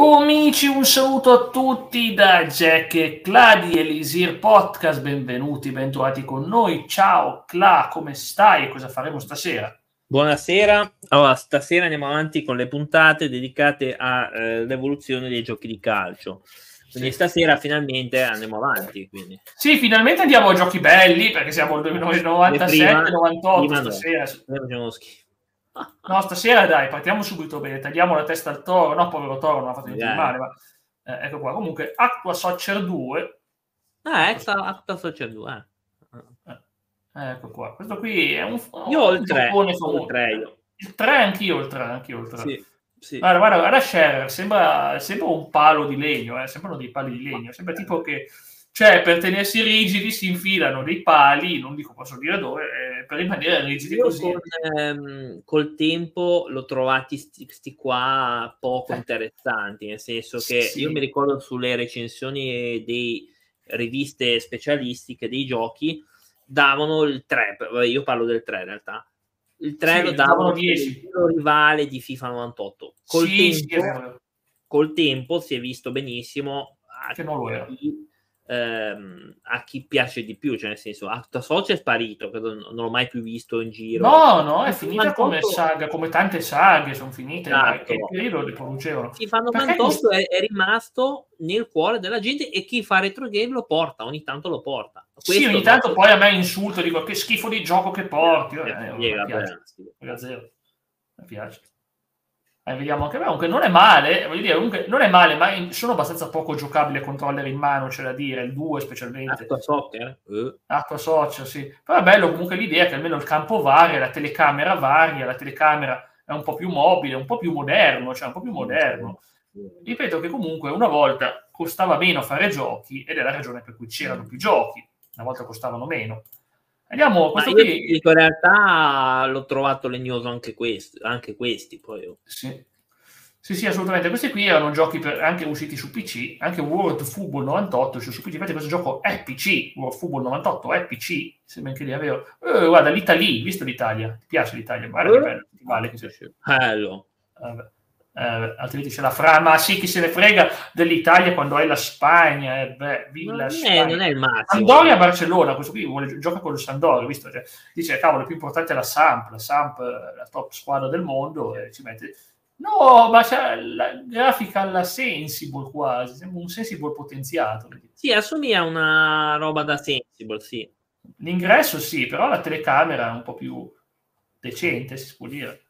Oh, amici, un saluto a tutti da Jack e Cla di Elisir Podcast, benvenuti, bentrovati con noi. Ciao Cla, come stai e cosa faremo stasera? Buonasera, allora, stasera andiamo avanti con le puntate dedicate all'evoluzione eh, dei giochi di calcio. Quindi stasera finalmente andiamo avanti. Quindi. Sì, finalmente andiamo a giochi belli perché siamo nel 97, 98 stasera. Schifo. No, stasera dai, partiamo subito bene, tagliamo la testa al toro, no, povero toro, non ha fatto niente di male, ma eh, ecco qua. Comunque, Acqua Soccer 2. Ah, ecco, Acqua Soccer 2. Eh. Eh, ecco qua. Questo qui è un... Io ho il 3. Il 3 io. Il 3 anch'io, il 3, anch'io il 3. Sì. Sì. Guarda, guarda, guarda Scherer, sembra, sembra un palo di legno, eh? sembrano dei pali di legno, sembra tipo che cioè, per tenersi rigidi si infilano dei pali, non dico posso dire dove, eh, per rimanere rigidi Io così. Con, ehm, col tempo l'ho trovati sti, sti qua poco eh. interessanti, nel senso che sì. io mi ricordo sulle recensioni di riviste specialistiche dei giochi davano il 3, io parlo del 3 in realtà, il 3 sì, lo davano 10. il rivale di FIFA 98. Col, sì, tempo, col tempo si è visto benissimo che non lo era. Ehm, a chi piace di più, cioè nel senso Acta Socia è sparito, credo non l'ho mai più visto in giro. No, no, è finita come saga, come tante saghe sono finite, esatto. periodo le producevano. Chi fa 98 è, è, rimasto nel cuore della gente e chi fa retro game lo porta, ogni tanto lo porta. Questo sì, ogni tanto poi a me insulto, dico che schifo di gioco che porti. Eh, eh, mi piace. Mi piace. Eh, vediamo anche comunque non è male, voglio dire, comunque non è male, ma sono abbastanza poco giocabili a controller in mano, c'è da dire, il 2 specialmente. Acqua Soccer? Uh. Acqua Soccer, sì. Però è bello comunque l'idea che almeno il campo varia, la telecamera varia, la telecamera è un po' più mobile, un po' più moderno, cioè un po' più moderno. Ripeto che comunque una volta costava meno fare giochi ed è la ragione per cui c'erano più giochi, una volta costavano meno. Andiamo, questo qui... Dico, in realtà l'ho trovato legnoso anche questi, anche questi poi. Oh. Sì. Sì, sì, assolutamente. Questi qui erano giochi per, anche usciti su PC, anche World Football 98 cioè su PC. Infatti, questo gioco è PC. World Football 98 è PC. Sembra anche lì, è vero. Eh, guarda, l'Italia, visto l'Italia? Ti piace l'Italia? Guarda che bello, ti vale che sia. Bello. Vabbè eh, altrimenti c'è la fra, ma sì, chi se ne frega dell'Italia quando è la Spagna, eh, beh, non, Spagna. È, non è il massimo. Sampdoria Barcellona, questo qui vuole, gioca con il Sampdoria, visto? Cioè, dice, cavolo, è più importante la Samp, la Samp, la top squadra del mondo, e ci mette... No, ma c'è la grafica alla Sensible quasi, sembra un Sensible potenziato. Sì, assomiglia a una roba da Sensible, sì. L'ingresso sì, però la telecamera è un po' più decente, si può dire.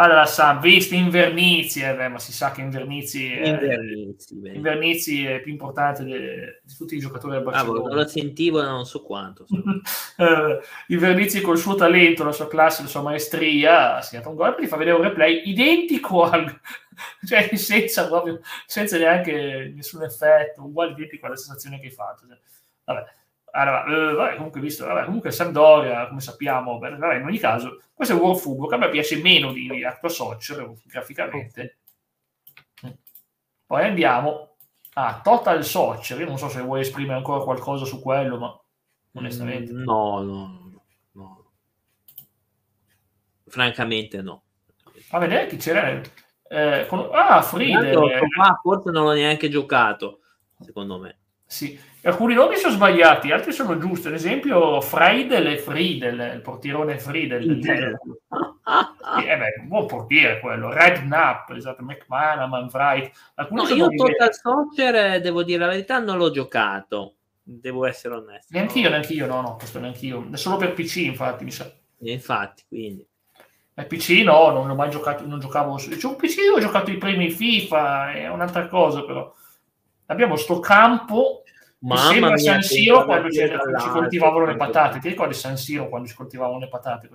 Allora, Sam, visti Invernizi, eh, beh, ma si sa che Invernizi, è, Invernizi, Invernizi è più importante di, tutti i giocatori del Barcellona. Ah, non lo sentivo non so quanto. uh, Invernizi col suo talento, la sua classe, la sua maestria ha segnato un gol e gli fa vedere un replay identico al... cioè senza, proprio, senza neanche nessun effetto, uguale identico alla sensazione che hai fatto. Cioè, vabbè. Allora, eh, vabbè, comunque visto, vabbè, comunque Sampdoria, come sappiamo, beh, vabbè, in ogni caso, questo è World Football, che a me piace meno di Acqua Soccer, graficamente. Poi andiamo a Total Soccer, io non so se vuoi esprimere ancora qualcosa su quello, ma onestamente... Mm, no, no, no. Francamente no. A vedere chi c'era... Eh, con... Ah, Friedel! forse non l'ho neanche giocato, secondo me. Sì, alcuni nomi sono sbagliati, altri sono giusti. Ad esempio, Freidel e Friedel, il portierone Friedel. eh beh, buon portiere quello. Red Knapp, esatto, McManaman, Wright. No, io Total Soccer, eh, devo dire la verità, non l'ho giocato. Devo essere onesto. Neanch'io, neanch'io, no, no, questo neanch'io. È solo per PC, infatti, mi sa. Infatti, quindi. E PC no, non ho mai giocato, non giocavo su... Cioè, un PC ho giocato i primi FIFA, è un'altra cosa però abbiamo sto campo Mamma sembra mia, San Siro quando ci coltivavano le patate. Ti ricordi San Siro quando ci coltivavano le patate?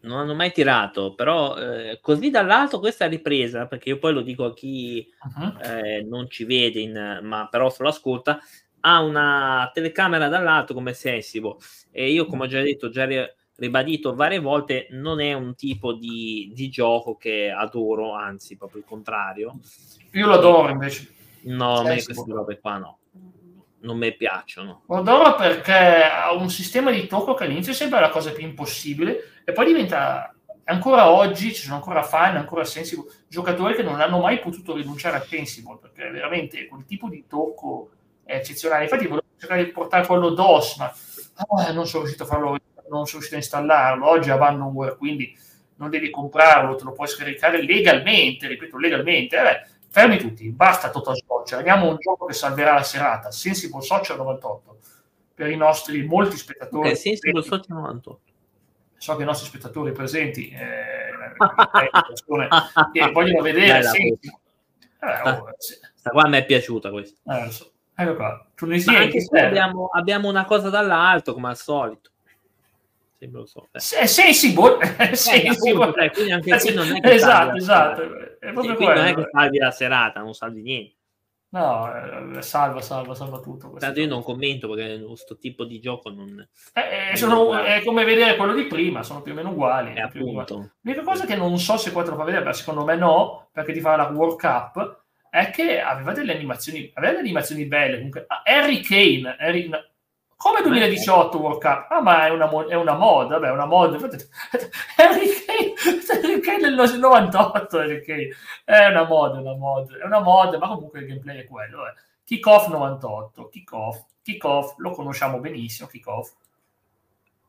Non hanno mai tirato, però eh, così dall'alto questa ripresa, perché io poi lo dico a chi uh-huh. eh, non ci vede, in, ma però solo ascolta, ha una telecamera dall'alto come Sensible e io come ho già detto, già ribadito varie volte, non è un tipo di, di gioco che adoro, anzi proprio il contrario. Io lo adoro invece No, a me queste robe qua no. Non mi piacciono. Adoro perché ha un sistema di tocco che all'inizio sembra la cosa più impossibile e poi diventa ancora oggi ci sono ancora fan, ancora sensible, giocatori che non hanno mai potuto rinunciare a sensible, perché veramente quel tipo di tocco è eccezionale. Infatti volevo cercare di portare quello DOS, ma ah, non sono riuscito a farlo, non sono riuscito a installarlo. Oggi è abandonware, quindi non devi comprarlo, te lo puoi scaricare legalmente, ripeto, legalmente. Eh, fermi tutti, basta Total Soccer, andiamo a un gioco che salverà la serata, Sensible Soccer 98, per i nostri molti spettatori. Okay, Sensible Soccer 98 so che i nostri spettatori presenti, eh, persone che vogliono vedere, sì, eh, oh, sì. sta qua me è piaciuta questa. Eh, so. Ecco qua. Tunisia anche abbiamo, abbiamo, una cosa dall'alto, come al solito. Sì, lo so. Eh. È sensible. Appunto, quindi anche qui non è che esatto, esatto. È proprio quello, non è che salvi la serata, non salvi niente. No, eh, salva, salva, salva tutto. Tanto io non commento perché questo tipo di gioco non... Eh, eh sono, è come vedere quello di prima, sono più o meno uguali. Eh, L'unica cosa che non so se qua te lo fa vedere, ma secondo me no, perché ti fa la World Cup, è che aveva delle animazioni, aveva delle animazioni belle. Comunque, ah, Harry Kane, Harry, come 2018 World Cup? Ah, ma è una, è una mod, vabbè, è una mod. Harry Kane, del 98, Harry. È una mod, è una mod, è una mod, ma comunque il gameplay è quello. Eh. Kick-off 98, kick-off, kick-off, lo conosciamo benissimo, kick-off.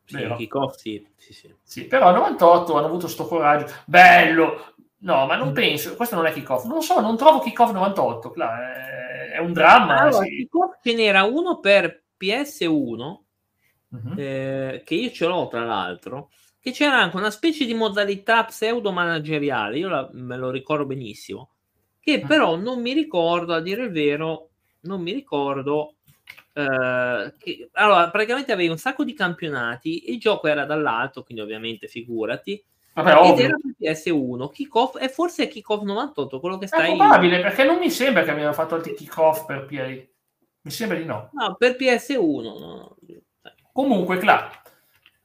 Sì, kick-off sì, sì, sì. Sì, però 98 hanno avuto sto coraggio. Bello! No, ma non mm. penso, questo non è kick-off. Non so, non trovo kick-off 98, è, è un dramma. Allora, sì. kick-off ce n'era uno per PS1, uh-huh. eh, che io ce l'ho tra l'altro, che c'era anche una specie di modalità pseudo manageriale, io la, me lo ricordo benissimo, che uh-huh. però non mi ricordo, a dire il vero, non mi ricordo Uh, che, allora, praticamente avevi un sacco di campionati, il gioco era dall'alto, quindi ovviamente figurati. Vabbè, ed ovvio. era per PS1, Kickoff, e forse è Kickoff 98, quello che stai... È probabile, perché non mi sembra che abbiano fatto altri Kickoff per PS. Mi sembra di no. No, per PS1. No. Comunque, Cla,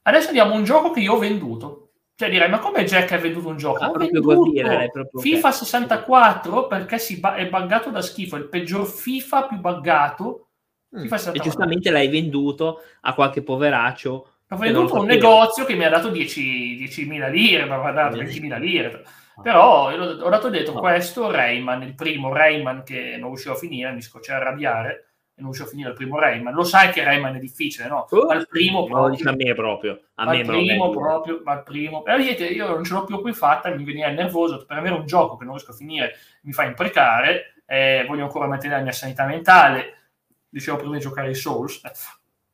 adesso andiamo a un gioco che io ho venduto. Cioè direi, ma come Jack ha venduto un gioco? Ah, ho venduto dire, FIFA che... 64 perché si ba- è buggato da schifo, è il peggior FIFA più buggato. Mm. E giustamente l'hai venduto a qualche poveraccio. Ho venduto un negozio che mi ha dato 10, 10.000 lire, mi ha dato 20.000 lire. Però io ho dato detto no. questo, Rayman, il primo Rayman che non riuscivo a finire, mi scoccia arrabbiare non riuscivo a finire il primo Rayman. Lo sai che Rayman è difficile, no? Uh, ma il primo proprio, a me proprio. A ma me primo proprio, ma il primo. E vedete, io non ce l'ho più qui fatta, mi veniva nervoso per avere un gioco che non riesco a finire, mi fa imprecare, eh, voglio ancora mantenere la mia sanità mentale. Dicevo prima di giocare ai Souls.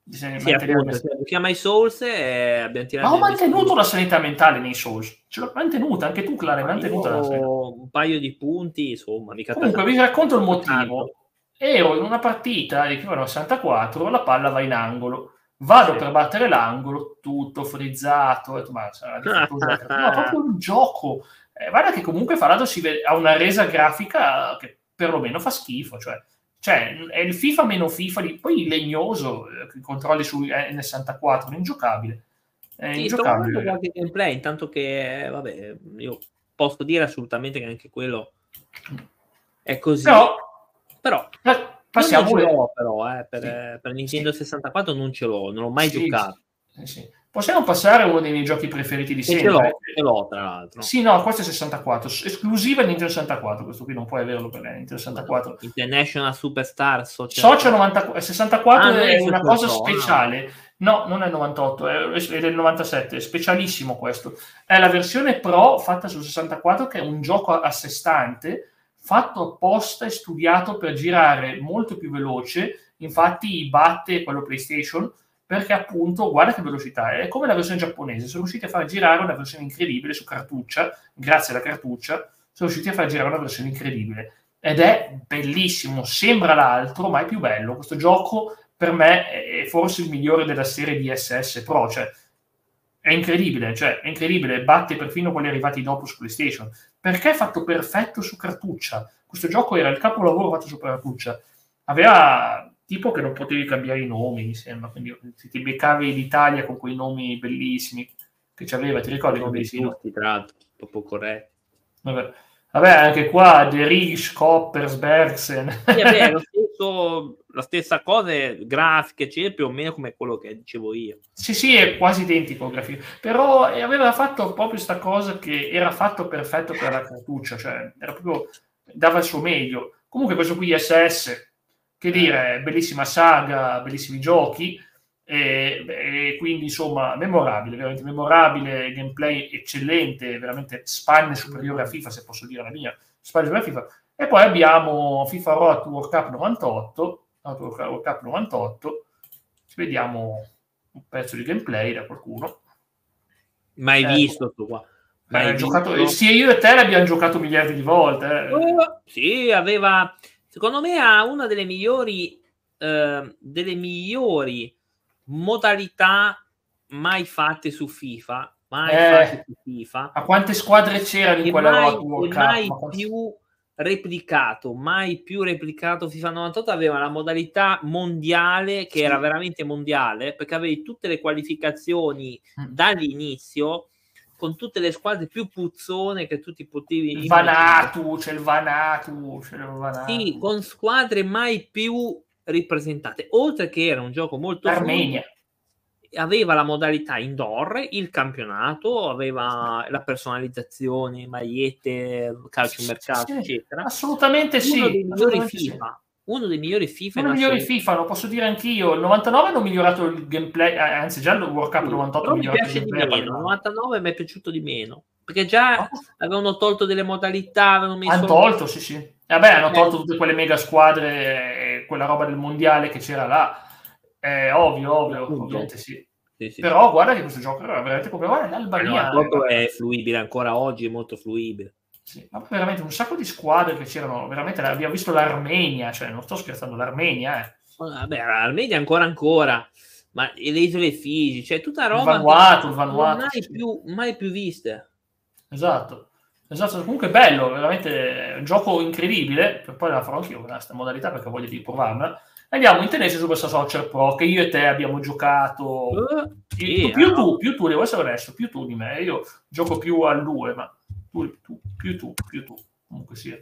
Sì, appunto, se chiama i Souls e abbiamo tirato. Ma ho mantenuto la sanità mentale nei Souls. Ce l'ho mantenuta, anche tu, Clara, hai mantenuta. Un paio di punti, insomma. Mica Comunque, vi racconto il motivo ero in una partita di Chrono 64, la palla va in angolo. Vado sì. per battere l'angolo, tutto frizzato, detto, ma sarà no, proprio un gioco. Eh, guarda che comunque Farado si vede, ha una resa grafica che perlomeno fa schifo, cioè, cioè è il FIFA meno FIFA, di, poi legnoso, eh, i controlli su eh, N64, ingiocabile. È sì, ingiocabile. qualche gameplay, intanto che, vabbè, io posso dire assolutamente che anche quello è così. Però, però eh, passiamo non ce l'ho però eh, per, sì. per, Nintendo sì. 64 non ce l'ho non l'ho mai sì, giocato sì, possiamo passare a uno dei miei giochi preferiti di sempre ce l'ho, ce l'ho tra l'altro sì no questo è 64 esclusiva Nintendo 64 questo qui non puoi averlo per Nintendo 64 International Superstar Social, Social 94, 64 ah, è una cosa speciale no. no non è 98 è, è del 97 è specialissimo questo è la versione Pro fatta su 64 che è un gioco a sé stante fatto apposta e studiato per girare molto più veloce, infatti batte quello PlayStation perché appunto guarda che velocità è come la versione giapponese, sono riusciti a far girare una versione incredibile su cartuccia, grazie alla cartuccia, sono riusciti a far girare una versione incredibile ed è bellissimo, sembra l'altro, ma è più bello. Questo gioco per me è forse il migliore della serie di SS Pro, cioè è incredibile, cioè è incredibile, batte perfino quelli arrivati dopo su PlayStation, perché è fatto perfetto su cartuccia. Questo gioco era il capolavoro fatto su cartuccia. Aveva tipo che non potevi cambiare i nomi, mi sembra, quindi se ti beccavi l'Italia con quei nomi bellissimi che c'aveva, ti ricordi come si tutti, tra l'altro, proprio corretto. Vabbè. Vabbè, anche qua De Risch, Coppers, Bergsen. Sì, è vero, sì, stesso, la stessa cosa, grafiche, eccetera, più o meno come quello che dicevo io. Sì, sì, è quasi identico grafico, però aveva fatto proprio questa cosa che era fatto perfetto per la cartuccia, cioè era proprio, dava il suo meglio. Comunque questo qui SS, che dire, bellissima saga, bellissimi giochi, e, e, quindi insomma memorabile, veramente memorabile, gameplay eccellente, veramente spanne superiore a FIFA, se posso dire la mia, spanne superiore a FIFA. E poi abbiamo FIFA Road World Cup 98, World Cup 98, vediamo un pezzo di gameplay da qualcuno. Mai eh, visto tu qua. Mai? Giocato, sia io e te l'abbiamo giocato miliardi di volte. Eh. Uh, sì, aveva, secondo me ha una delle migliori, eh, delle migliori modalità mai fatte su FIFA. Mai eh, fatte su FIFA. A quante squadre c'erano in quella mai, World Cup? Mai più replicato, mai più replicato FIFA 98 aveva la modalità mondiale che sì. era veramente mondiale perché avevi tutte le qualificazioni mm. dall'inizio con tutte le squadre più puzzone che tu ti potevi il Vanatu, c'è il Vanatu, c'è il Vanatu. Sì, con squadre mai più ripresentate, oltre che era un gioco molto Armenia. Fluido, aveva la modalità indoor, il campionato, aveva la personalizzazione, magliette, calcio in mercato, sì, eccetera. Assolutamente Uno sì. Dei migliori FIFA. Sì. Uno dei migliori FIFA. Uno dei migliori FIFA, lo posso dire anch'io. Il 99 hanno migliorato il gameplay, eh, anzi già il World Cup 98 mi piace di meno. Il 99 mi è piaciuto di meno. Perché già oh. avevano tolto delle modalità, avevano messo... Hanno tolto, sì, sì. Vabbè, hanno tolto tutte quelle mega squadre, quella roba del mondiale che c'era là è ovvio, ovvio, Appunto. ovviamente sì. Sì, sì. Però guarda che questo gioco era veramente come guarda l'Albania. No, è fluibile ancora oggi, è molto fluibile. Sì, ma veramente un sacco di squadre che c'erano, veramente abbiamo visto l'Armenia, cioè non sto scherzando, l'Armenia, eh. Vabbè, l'Armenia ancora ancora, ma le isole Figi, cioè tutta roba il Vanuatu, il Vanuatu, mai, sì. più, mai più viste. Esatto. Esatto, comunque bello, veramente un gioco incredibile, per poi la farò anch'io questa modalità perché voglio di provarla Andiamo in tenese su questa Soccer Pro che io e te abbiamo giocato. Uh, sì, più, no. tu, più tu, devo essere onesto, più tu di me. Io gioco più al 2, ma tu, tu, più tu, più tu. Comunque sia.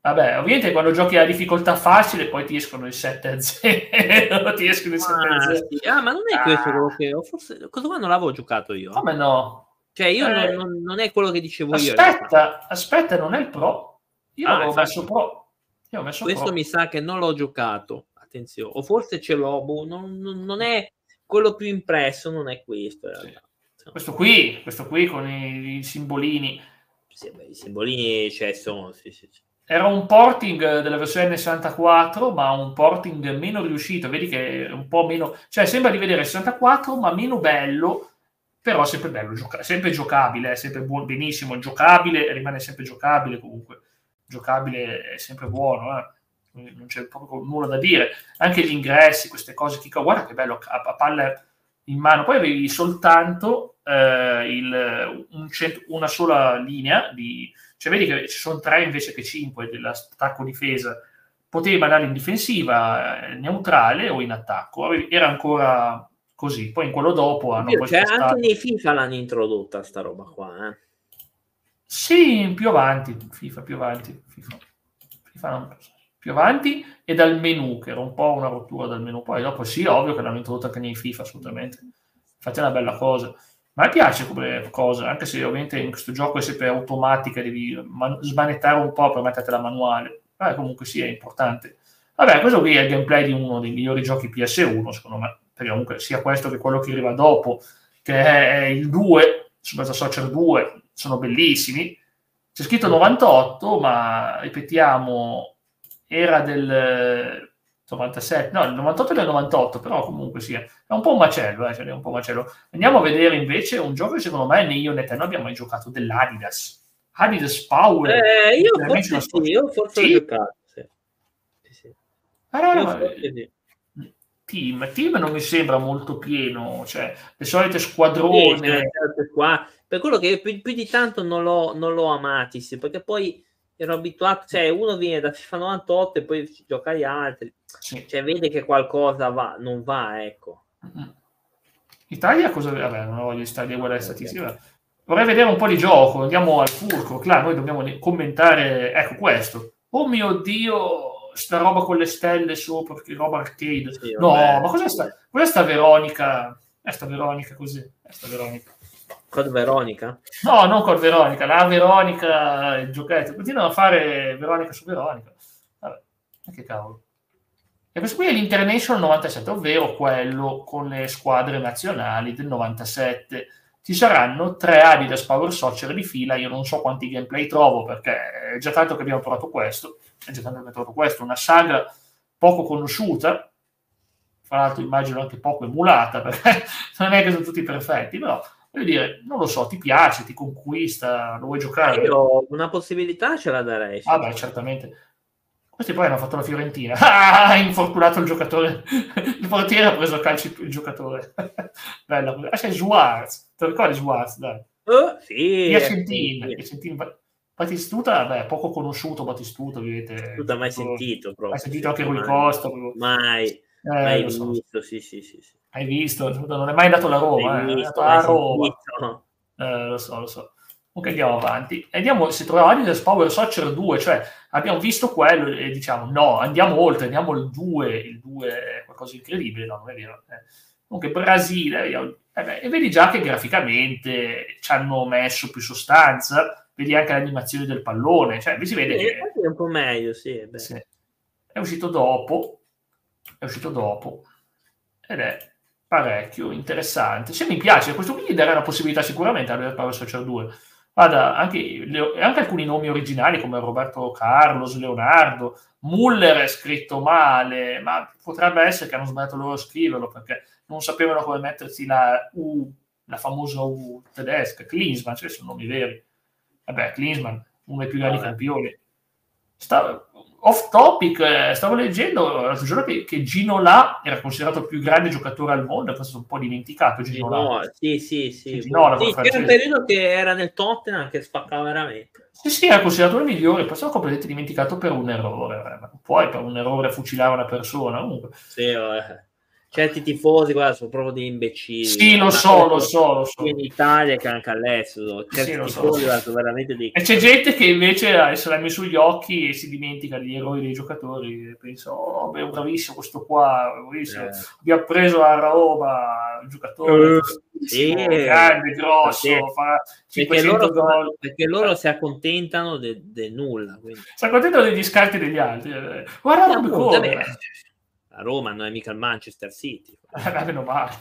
Vabbè, ovviamente quando giochi a difficoltà facile poi ti escono i 7 a 0. ti escono i 7 a 0. Ah, sì. ah, ma non è questo ah. quello che ho. Forse cosa qua non l'avevo giocato io? Come no? Cioè, io eh, non, non, è quello che dicevo aspetta, io. Aspetta, aspetta, non è il pro. Io ah, avevo messo pro. Questo pro. mi sa che non l'ho giocato, attenzione, o forse ce l'ho, boh, non, non, è quello più impresso, non è questo. Sì. Questo qui, questo qui con i, i simbolini. Sì, beh, I simbolini cioè, sono, sì, sì, Era un porting della versione 64, ma un porting meno riuscito. Vedi che è un po' meno, cioè sembra di vedere 64, ma meno bello, però sempre bello, gioca- sempre giocabile, sempre buon, benissimo, giocabile, rimane sempre giocabile comunque giocabile è sempre buono, eh? non c'è proprio nulla da dire. Anche gli ingressi, queste cose, Kiko, guarda che bello, a, a palla in mano. Poi avevi soltanto eh, il, un cent- una sola linea, di, cioè vedi che ci sono tre invece che cinque dell'attacco difesa. Potevi andare in difensiva, eh, neutrale o in attacco. Era ancora così. Poi in quello dopo hanno... Io, cioè, anche nei FIFA l'hanno introdotta sta roba qua, eh sì, più avanti, FIFA più avanti, FIFA, FIFA non, più avanti e dal menu, che era un po' una rottura dal menu. Poi dopo sì, ovvio che l'hanno introdotto anche nei FIFA, assolutamente. Infatti è una bella cosa. Ma mi piace come cosa, anche se ovviamente in questo gioco è sempre automatica, devi man- smanettare un po' per mettertela manuale. Ma comunque sì, è importante. Vabbè, questo qui è il gameplay di uno dei migliori giochi PS1, secondo me. Perché comunque sia questo che quello che arriva dopo, che è il 2, Super Social 2, sono bellissimi. C'è scritto 98, ma ripetiamo, era del 97, no, il 98 è del 98, però comunque sia, è un po' un macello, eh, cioè è un po' un macello. Andiamo a vedere invece un gioco che secondo me né io né te non abbiamo mai giocato, dell'Adidas. Adidas Power. Eh, io forse, sì, io forse sì? ho giocato, sì. Sì, sì. Allora, sì. Team. Team non mi sembra molto pieno, cioè le solite squadrone. Sì, certo, qua per quello che più, più di tanto non l'ho, non l'ho amati, sì, perché poi ero abituato, cioè uno viene da FIFA 98 e poi gioca agli altri, sì. cioè vede che qualcosa va, non va, ecco. Italia cosa... Vabbè, non voglio stare a guardare le statistiche. Vorrei vedere un po' di gioco, andiamo al furco, claro, noi dobbiamo commentare, ecco questo. Oh mio Dio, sta roba con le stelle sopra, che roba arcade. Sì, no, ma cos'è sta, cos'è sta Veronica? È sta Veronica così, è sta Veronica. Code Veronica? No, non Code Veronica, la Veronica, il giochetto. Continuano a fare Veronica su Veronica. Vabbè, che cavolo. E questo qui è l'International 97, ovvero quello con le squadre nazionali del 97. Ci saranno tre Adidas Power Soccer di fila, io non so quanti gameplay trovo perché è già tanto che abbiamo provato questo, è già tanto che abbiamo provato questo, una saga poco conosciuta, fra l'altro immagino anche poco emulata, perché non è che sono tutti perfetti, però voglio dire, non lo so, ti piace, ti conquista, lo vuoi giocare? Io una possibilità ce la darei. Ah beh, certamente. Questi poi hanno fatto la Fiorentina. Ah, infortunato il giocatore. Il portiere ha preso a calcio il giocatore. Bella. Ah, c'è Schwarz. Ti ricordi Schwarz? Dai. Uh, sì. Piacentin. Sì. Piacentin. Batistuta, beh, poco conosciuto Batistuta, ovviamente. Batistuta mai sentito. Proprio. Mai sentito anche Rui Costa. Mai. Eh, mai visto, so. sì, sì, sì, sì. Hai visto? Non è mai andato alla Roma. Eh. visto, è andato a Roma. Eh, lo so, lo so. Comunque andiamo avanti. E andiamo, se troviamo Adidas Power Soccer 2, cioè abbiamo visto quello e diciamo no, andiamo oltre, andiamo al 2, il 2 è qualcosa di incredibile, no, non è vero. Eh. Comunque Brasile, eh beh, e vedi già che graficamente ci hanno messo più sostanza, vedi anche l'animazione del pallone, cioè si vede che... È un po' meglio, sì, sì. È uscito dopo, è uscito dopo, ed è parecchio interessante. Se mi piace, questo qui gli darà la possibilità sicuramente a Power Soccer 2 Guarda, anche, anche, alcuni nomi originali come Roberto Carlos, Leonardo, Muller è scritto male, ma potrebbe essere che hanno sbagliato loro a scriverlo perché non sapevano come mettersi la U, la famosa U tedesca, Klinsmann, cioè sono nomi veri. Vabbè, Klinsmann, uno dei più grandi campioni. Sta, off topic, eh, stavo leggendo l'altro giorno che, che, Gino La era considerato il più grande giocatore al mondo, questo è un po' dimenticato. Gino, La. Sì, sì, sì. Gino, sì c'era un periodo che era nel Tottenham che spaccava veramente. Sì, sì, era considerato il migliore, poi sono completamente dimenticato per un errore. Eh. Poi per un errore fucilare una persona. Comunque. Sì, vabbè certi tifosi guarda, sono proprio dei imbecilli. Sì, lo so, lo so, lo so. In Italia che anche all'estero. Certi sì, tifosi so, sono veramente dei... E c'è gente che invece ha se l'ha messo sugli occhi e si dimentica degli eroi dei giocatori. Pensa, oh, beh, bravissimo questo qua, bravissimo. Eh. Abbiamo preso a Roma il giocatore. Uh, sì, grande, grosso, perché, fa perché loro, gol. perché loro si accontentano del de nulla. Quindi. Si accontentano degli scarti degli altri. Guarda come corre a Roma non è mica il Manchester City. Eh, meno male.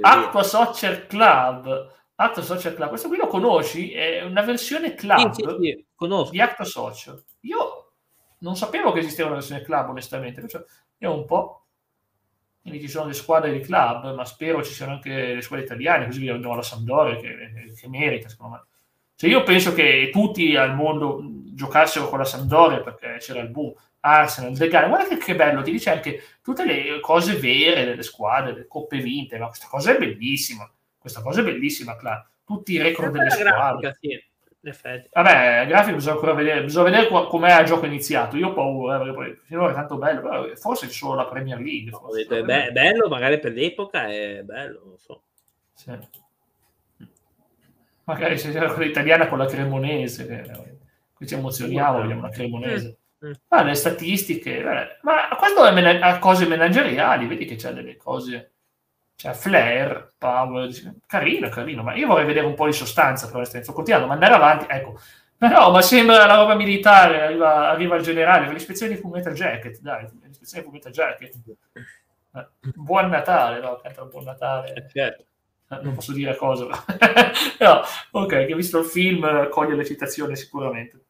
Acqua Soccer Club. Acqua Soccer Club, questo qui lo conosci? È una versione club sì, sì, sì. di Acqua Soccer. Io non sapevo che esisteva una versione club, onestamente. Cioè, io un po'. Quindi ci sono le squadre di club, ma spero ci siano anche le squadre italiane, così andiamo alla Sampdoria che, che merita, secondo me. Cioè io penso che tutti al mondo giocassero con la Sampdoria perché c'era il boom. Arsenal, del Gane. Guarda che, che, bello, ti dice anche tutte le cose vere delle squadre, le coppe vinte, ma questa cosa è bellissima. Questa cosa è bellissima, Cla. Tutti i record delle squadre. Sì. Effetti. Vabbè, grafico bisogna ancora vedere, bisogna vedere com'è il gioco iniziato. Io ho paura, perché poi finora è tanto bello, forse c'è solo la Premier League. Forse, è be- bello, magari per l'epoca è bello, non so. Sì. Magari se c'era quella italiana con la cremonese, eh, qui ci emozioniamo, vediamo la cremonese. Ah, le statistiche, ma quando è mena- a cose manageriali, vedi che c'è delle cose, c'è flair, power, carino, carino, ma io vorrei vedere un po' di sostanza per onestamente, sto continuando a andare avanti, ecco, però ma sembra la roba militare, arriva, arriva il generale, l'ispezione di Fumeta Jacket, dai, l'ispezione di Fumeta Jacket. Eh, buon Natale, no? Canta buon Natale. Eh, certo. Eh, non posso dire cosa, però, ok, che ha visto il film coglie le citazioni sicuramente.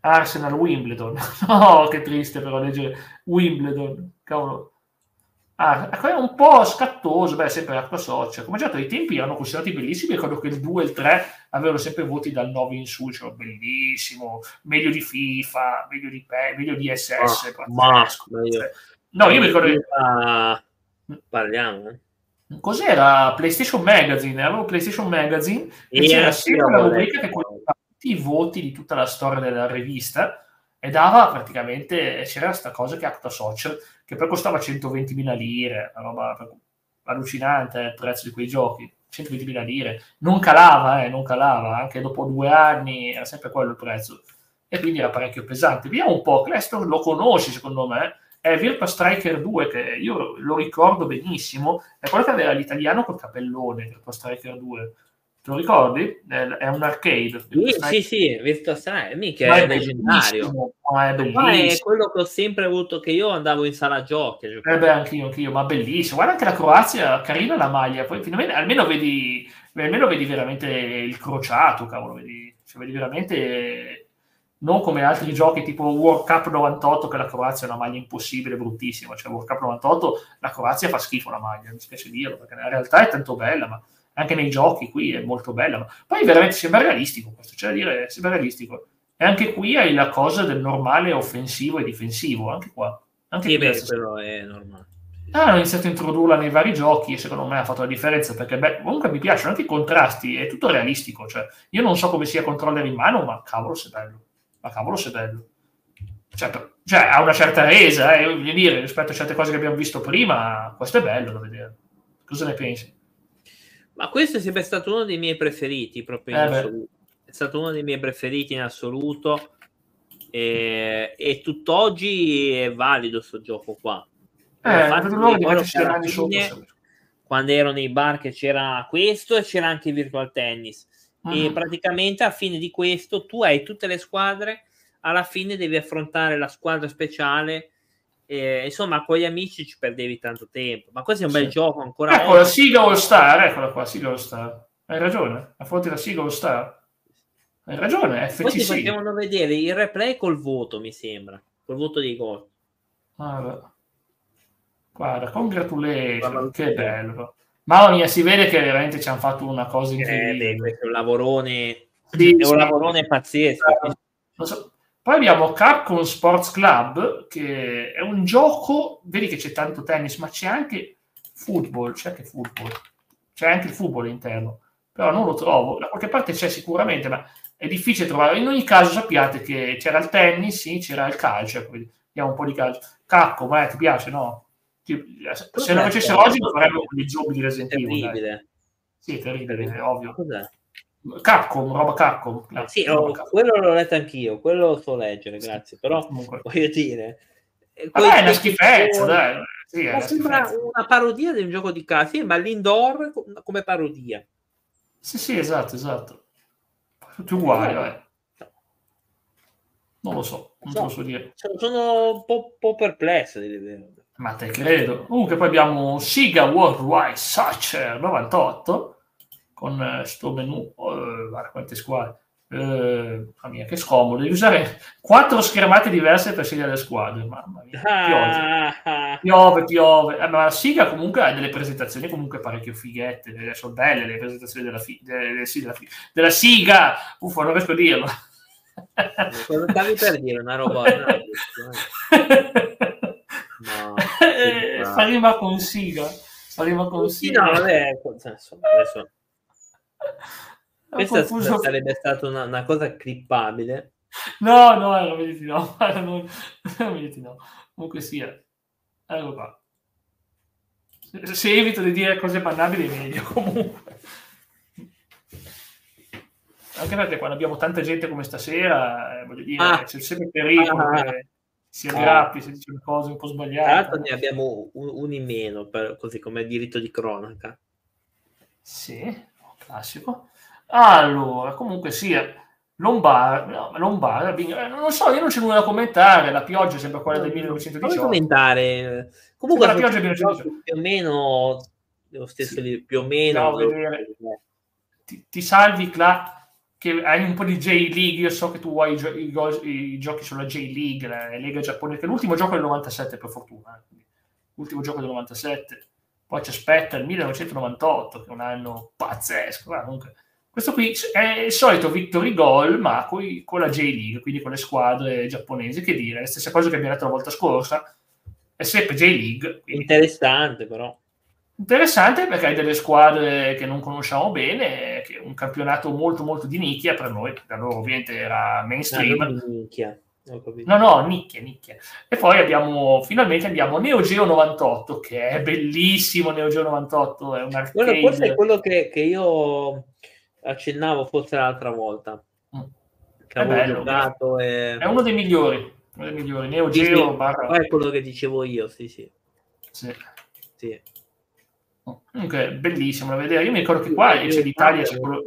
Arsenal Wimbledon. No, che triste però leggere Wimbledon. Cavolo. Ah, è un po' scattoso, beh, sempre acqua social. Come già detto, i tempi erano considerati bellissimi. Ricordo che il 2 e il 3 avevano sempre voti dal 9 in su, cioè bellissimo, meglio di FIFA, meglio di PE, meglio di SS. Oh, ma, io... No, io mi ricordo. Che... Parliamo. Eh. Cos'era PlayStation Magazine? Avevo PlayStation Magazine e, e c'era sempre la rubrica che tutti i voti di tutta la storia della rivista e dava praticamente, c'era questa cosa che Acta Social, che poi costava 120.000 lire, una roba allucinante eh, il prezzo di quei giochi, 120.000 lire, non calava, eh, non calava, anche dopo due anni era sempre quello il prezzo. e quindi era parecchio pesante. Vediamo un po', Cleston lo conosci secondo me, è Virtua Striker 2 che io lo ricordo benissimo, è quello che aveva l'italiano col capellone, Virtua Striker 2. Te lo ricordi? È un arcade. Sì, sì, sì, Virtua Striker, mica è, è leggendario. Ma è, ma è quello che ho sempre avuto, che io andavo in sala giochi. Eh beh, anch'io, anch'io, ma bellissimo. Guarda anche la Croazia, carina la maglia, poi finalmente, almeno vedi, almeno vedi veramente il crociato, cavolo, vedi, cioè, vedi veramente non come altri giochi tipo World Cup 98 che la Croazia è una maglia impossibile, bruttissima, cioè World Cup 98 la Croazia fa schifo la maglia, mi spiace dirlo, perché nella realtà è tanto bella, ma anche nei giochi qui è molto bella, ma poi veramente sembra realistico questo, cioè da dire, sembra realistico. E anche qui hai la cosa del normale offensivo e difensivo, anche qua. Anche sì, beh, però è normale. Ah, hanno iniziato a introdurla nei vari giochi e secondo me ha fatto la differenza perché beh, comunque mi piacciono anche i contrasti, è tutto realistico, cioè io non so come sia controller in mano, ma cavolo se bello ma cavolo se bello. Cioè, cioè, ha una certa resa, eh, voglio dire, rispetto a certe cose che abbiamo visto prima, questo è bello da vedere. Cosa ne pensi? Ma questo è sempre stato uno dei miei preferiti, proprio in eh assoluto. È stato uno dei miei preferiti in assoluto. E, e tutt'oggi è valido questo gioco qua. Eh, Infatti, fine, quando ero nei bar che c'era questo e c'era anche Virtual Tennis Uh-huh. E praticamente a fine di questo tu hai tutte le squadre, alla fine devi affrontare la squadra speciale. Eh, insomma, con gli amici ci perdevi tanto tempo. Ma questo è un bel gioco ancora. Ecco la Siga All Star, eccola qua, Siga All Star. Hai ragione, affronti la Siga All Star. Hai ragione, FCC. Poi ti facevano vedere il replay col voto, mi sembra, col voto dei gol. Guarda, guarda congratulations, che bello. Mamma mia, si vede che veramente ci hanno fatto una cosa incredibile. Eh, beh, è un lavorone, sì, è un sì. lavorone pazzesco. So. Poi abbiamo Capcom Sports Club, che è un gioco, vedi che c'è tanto tennis, ma c'è anche football, c'è anche football, c'è anche il football interno, però non lo trovo, da qualche parte c'è sicuramente, ma è difficile trovare. In ogni caso sappiate che c'era il tennis, sì, c'era il calcio, quindi vediamo un po' di calcio. Capcom, eh, ti piace, no? se lo facessero oggi lo farebbero con i zombie di Resident Evil. Terribile. Sì, terribile, è ovvio. Cos'è? Capcom, roba Capcom. Sì, oh, quello l'ho letto anch'io, quello lo so leggere, grazie. Però Comunque. voglio dire, Vabbè, è una schifezza, dai. Sì, ma sembra schifezza. una parodia di un gioco di carte, sì, ma l'indoor come parodia. Sì, sì, esatto, esatto. Tutti uguali, vabbè. Non lo so, non so, posso dire. Sono un po', po perplesso di vedere. Ma te credo. Comunque poi abbiamo Siga Worldwide Soccer 98 con eh, sto menu, oh, guarda quante squadre. Eh, mamma mia, che scomodo. Devi usare quattro schermate diverse per scegliere le squadre. Mamma mia, piove, piove, piove. Eh, ma la Siga comunque ha delle presentazioni comunque parecchio fighette. Eh, sono belle le presentazioni della, fi- delle, sì, della, fi- della Siga. Uffa, non riesco a dirlo. Cosa stavi per dire? Una roba. No, eh, fa rima con Siga. Fa rima con Siga. No, vabbè, adesso, adesso. Questa confuso... sarebbe stata una, una, cosa clippabile. No, no, non mi dite no. Non, non mi dite no. Comunque sia. Ecco qua. Se, se evito di dire cose bannabili è meglio comunque. Anche perché quando abbiamo tanta gente come stasera, eh, voglio dire, ah. c'è sempre pericolo. Ah. Che si aggrappi, ah. si dice cose un po' sbagliate. Tra l'altro ne abbiamo un, un in meno, per, così come diritto di cronaca. Sì, classico. Allora, comunque sia, Lombard, no, Lombard, eh, non so, io non c'è nulla da commentare, la pioggia sembra quella del 1918. Come commentare? Comunque la pioggia del 1918. Più o meno lo stesso sì. più o meno. No, ti, ti salvi Cla che hai un po' di J-League, io so che tu vuoi i, gio- i, go- i giochi sulla J-League, la Lega giapponese, che l'ultimo gioco è del 97 per fortuna, eh. l'ultimo gioco del 97, poi ci aspetta il 1998, che è un anno pazzesco, ah, comunque. Questo qui è il solito Victory Goal, ma coi, con la J-League, quindi con le squadre giapponesi, che dire, la stessa cosa che abbiamo detto la volta scorsa, è sempre J-League. Quindi... Interessante però. Interessante perché hai delle squadre che non conosciamo bene, che un campionato molto molto di nicchia per noi, da loro ovviamente era mainstream. No, nicchia. No, no, nicchia, nicchia. E poi abbiamo, finalmente abbiamo Neo Geo 98, che è bellissimo Neo Geo 98, è un arcade. Quello, forse è quello che, che io accennavo forse l'altra volta. Mm. che è bello, giocato. E... È uno dei migliori, uno dei migliori. Neo Geo sì, barra... È quello che dicevo io, sì, sì. Sì. sì. Comunque, bellissimo da vedere. Io mi ricordo che qua c'è l'Italia. C'è quello...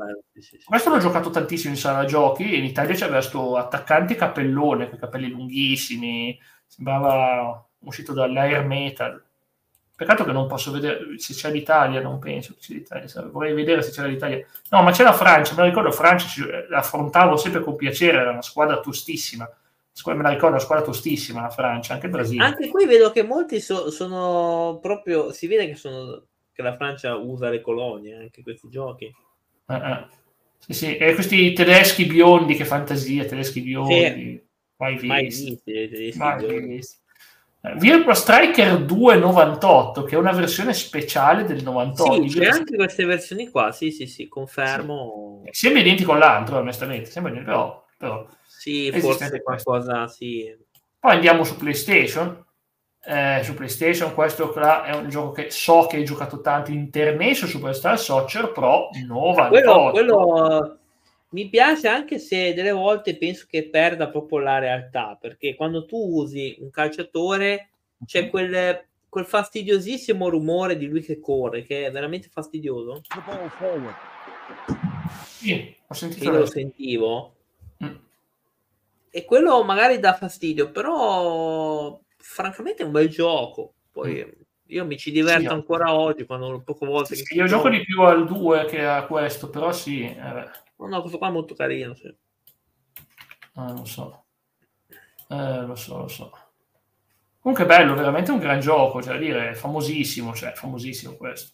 Questo l'ho giocato tantissimo in sala giochi. In Italia c'era questo attaccante capellone con i capelli lunghissimi. Sembrava uscito dall'air metal. Peccato che non posso vedere se c'è l'Italia, non penso che c'è l'Italia. Vorrei vedere se c'era l'Italia. No, ma c'è la Francia. Me la ricordo, Francia l'affrontavo sempre con piacere. Era una squadra tostissima me la ricordo, una squadra tostissima la Francia, anche il Brasile. Anche qui vedo che molti so, sono proprio, si vede che sono che la Francia usa le colonie anche questi giochi. Eh, eh. Sì, sì, e questi tedeschi biondi, che fantasia, tedeschi biondi, sì. mai visti. Mai visti, mai visti. Eh, Virtua Striker 298, che è una versione speciale del 98. Sì, c'è anche queste versioni qua, sì, sì, sì, confermo. Sì. Sembra identico all'altro, onestamente, sembra però, però sì, forse qualcosa, sì. Poi andiamo su PlayStation, eh, su PlayStation. Questo qua è un gioco che so che hai giocato tanto International Superstar Soccer Pro 98. Quello, quello mi piace anche se delle volte penso che perda proprio la realtà perché quando tu usi un calciatore c'è quel, quel fastidiosissimo rumore di lui che corre che è veramente fastidioso. Sì, ho sentito. Io lo sentivo. Mm. E quello magari dà fastidio, però francamente è un bel gioco. Poi mm. io mi ci diverto sì, ancora oggi quando poche volte sì, io gioco di più al 2 che a questo, però sì. Eh. No, no, questo qua è molto carino. Sì. Ah, lo so. Eh, lo so, lo so. Comunque bello, veramente un gran gioco, cioè dire, famosissimo, cioè famosissimo questo.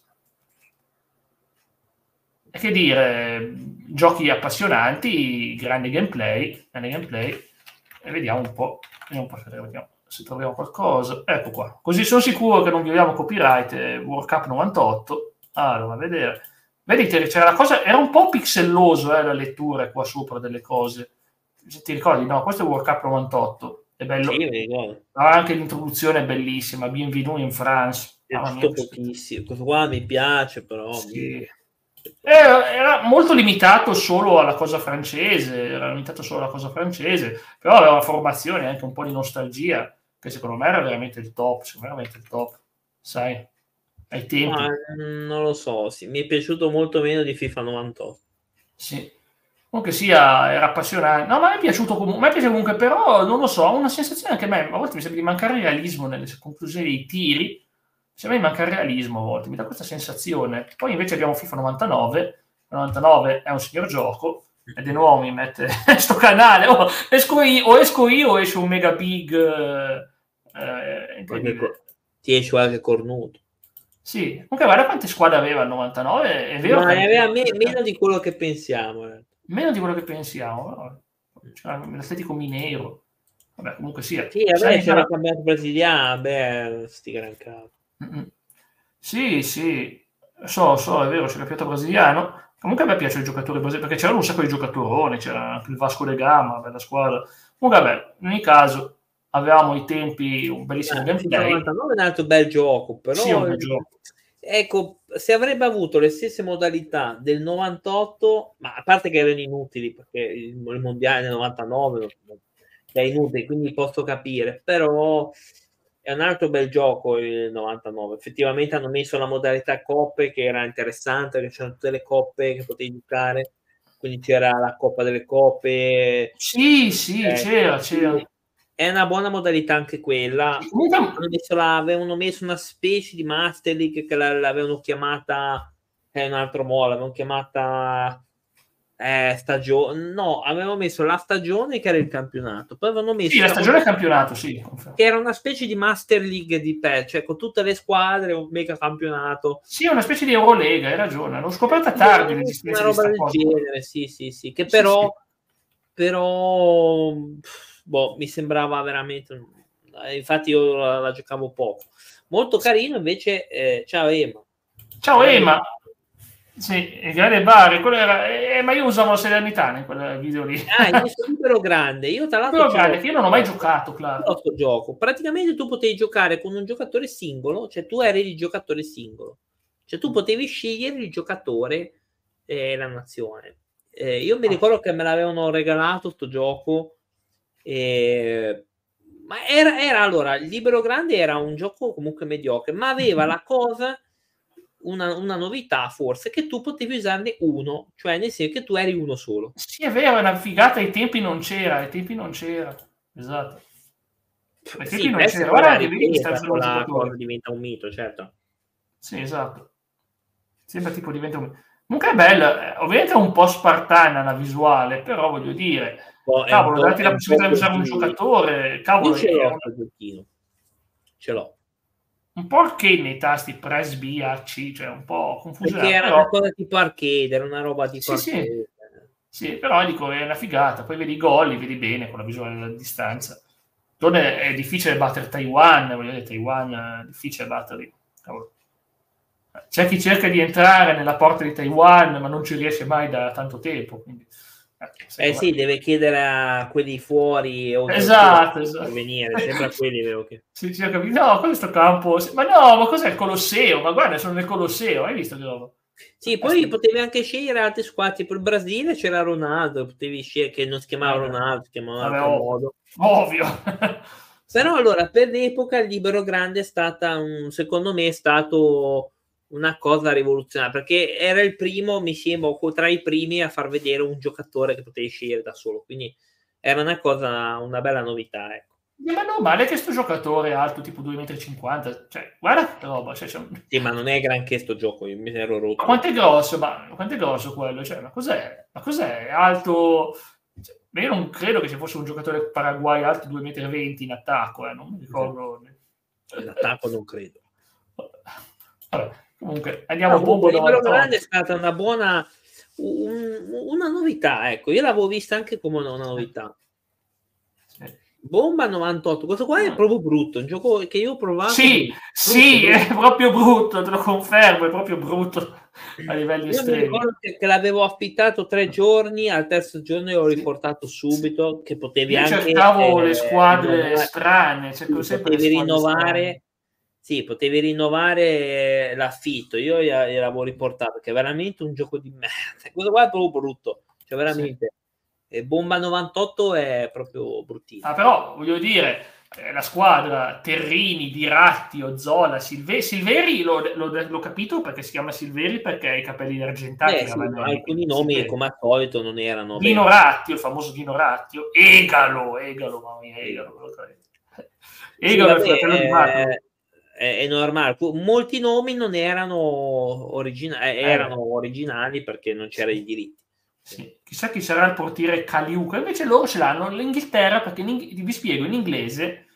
E che dire, giochi appassionanti, grande gameplay, grande gameplay, e vediamo un po', vediamo un po' vediamo se troviamo qualcosa. Ecco qua. Così sono sicuro che non violiamo copyright. Eh, World Cup 98. Allora, a vedere. Vedete, c'era la cosa, era un po' pixelloso eh, la lettura qua sopra delle cose. Se ti ricordi, no, questo è World Cup 98. È bello. Sì, anche l'introduzione è bellissima. Bienvenue in France. È ah, pochissimo. Questo qua mi piace, però. Sì. Era, era, molto limitato solo alla cosa francese, era limitato solo alla cosa francese, però aveva una formazione, anche un po' di nostalgia che secondo me era veramente il top, secondo me veramente il top, sai, ai tempi. Ma, mm, non lo so, sì, mi è piaciuto molto meno di FIFA 98. Sì, comunque sia, era appassionante. No, ma mi è piaciuto comunque, mi piace comunque, però non lo so, ho una sensazione anche a me, a volte mi sembra di mancare realismo nelle conclusioni dei tiri, se a me manca il realismo a volte, mi dà questa sensazione. Poi invece abbiamo FIFA 99, 99 è un signor gioco, e di nuovo mi mette sto canale, o esco io o, esco io, o esce un mega big... Eh, ti esce qualche cornuto. Sì, comunque guarda quante squadre aveva il 99, è vero. Ma aveva me, meno di quello che pensiamo. Eh. Meno di quello che pensiamo. Cioè, l'Atletico Mineiro. Vabbè, comunque sia. Sì, vabbè, c'era il campionato brasiliano, beh, sti gran capo. Sì, sì, so, so, è vero, c'è il campionato brasiliano. Comunque a me piace il giocatore brasiliano perché c'erano un sacco di giocatori, c'era anche il Vasco de Gama, bella squadra. Comunque, vabbè, in ogni caso, avevamo i tempi un bellissimo eh, gameplay. Il 99 è un altro bel gioco, però sì, un bel gioco. Ecco, se avrebbe avuto le stesse modalità del 98, ma a parte che erano inutili perché il, il mondiale del 99 è inutile, quindi posso capire, però è un altro bel gioco il 99. Effettivamente hanno messo la modalità coppe che era interessante, perché c'erano tutte le coppe che potevi giocare. Quindi c'era la Coppa delle Coppe. Sì, sì, eh, c'era, c'era. È una buona modalità anche quella. Hanno messo la, avevano messo una specie di Master League che l'avevano chiamata, è un altro modo, l'avevano chiamata eh, stagione, no, avevamo messo la stagione che era il campionato, poi avevano messo sì, la stagione e campionato, sì. Che era una specie di Master League di PES, cioè con tutte le squadre, un mega campionato. Sì, una specie di Eurolega, hai ragione, l'ho scoperta tardi. Una roba del cosa. genere, sì, sì, sì, che però, sì, sì. però, boh, mi sembrava veramente, infatti io la, la giocavo poco. Molto carino invece, eh, ciao Ema. Ciao Ema, sì, il grande bar, quello era, eh, ma io usavo la serenità in quel video lì. Ah, il supero grande. Io tra l'altro grande, che io non ho mai giocato, claro. Questo gioco. Praticamente tu potevi giocare con un giocatore singolo, cioè tu eri il giocatore singolo. Cioè tu potevi scegliere il giocatore e la nazione. Eh, io mi ricordo che me l'avevano regalato sto gioco. E... Ma era, era allora il Libero Grande era un gioco comunque mediocre, ma aveva la cosa, una, una, novità forse, che tu potevi usarne uno, cioè nel senso che tu eri uno solo. Sì, è vero, è una figata, ai tempi non c'era, ai tempi non c'era. Esatto. Ai tempi sì, non c'era. Ora la cosa diventa un mito, certo. Sì, esatto. Sembra tipo diventa un mito. Comunque è bella, eh, ovviamente è un po' spartana la visuale, però voglio dire, oh, cavolo, dati la possibilità di usare un giocatore, cavolo, ce l'ho un... ce l'ho. Un po' arcade nei tasti press B, A, C, cioè un po' confuso. Perché era però... una cosa tipo arcade, era una roba tipo sì, arcade. Sì. sì, però dico, è una figata, poi vedi i gol, li vedi bene con la visuale della distanza. Non è, difficile battere Taiwan, voglio dire, Taiwan è difficile batterli, c'è chi cerca di entrare nella porta di Taiwan, ma non ci riesce mai da tanto tempo. Quindi, eh, eh sì, deve chiedere a quelli fuori o esatto, esatto. venire, sembra quelli vero che... Sì, sì, no, questo campo, ma no, ma cos'è il Colosseo? Ma guarda, sono nel Colosseo, hai visto che roba? Sì, poi potevi anche scegliere altre squadre, tipo il Brasile c'era Ronaldo, potevi scegliere che non si chiamava Ronaldo, si chiamava altro modo. Ovvio. Però allora, per l'epoca il Libero Grande è stata, un, secondo me, è stato una cosa rivoluzionaria perché era il primo, mi sembra, tra i primi a far vedere un giocatore che potevi scegliere da solo. Quindi era una cosa, una bella novità. Ecco. Ma no, male che sto giocatore alto tipo 2,50 m, cioè, guarda che roba. Cioè, cioè... Sì, ma non è granché sto gioco, io mi ero rotto. Ma quanto è grosso, ma quanto è grosso quello? Cioè, ma cos'è? Ma cos'è? Alto... Cioè, io non credo che ci fosse un giocatore paraguay alto 2,20 m in attacco, eh, non mi ricordo. In attacco non credo. Vabbè. Comunque, andiamo no, a Bombo Libero Grande è stata una buona un, una novità, ecco, io l'avevo vista anche come una, novità. Bomba 98, questo qua è proprio brutto, un gioco che io ho provato. Sì, brutto, sì, brutto. è proprio brutto, te lo confermo, è proprio brutto a livelli io estremi. Mi ricordo che, che, l'avevo affittato tre giorni, al terzo giorno io l'ho riportato subito, che potevi io anche... cercavo eh, le squadre strane, cioè, potevi rinnovare... Strane sì, potevi rinnovare l'affitto. Io gliel'avevo riportato perché è veramente un gioco di merda. Questo qua è proprio brutto, cioè veramente. Sì. Bomba 98 è proprio bruttino. Ah, però voglio dire, eh, la squadra Terrini, Diratti, Ozzola, Silve- Silveri l'ho, l'ho, l'ho, capito perché si chiama Silveri perché ha i capelli argentati. Eh, sì, alcuni nomi Silveri. come al solito non erano. Dino Rattio, il famoso Dino Rattio, Egalo, Egalo, mamma mia, Egalo. Egalo sì, è il fratello di Marco è, normale. Molti nomi non erano, origina- eh, eh. erano originali perché non c'erano i diritti. Sì. Chissà chi sarà il portiere Caliuca, invece loro ce l'hanno l'Inghilterra perché vi spiego in inglese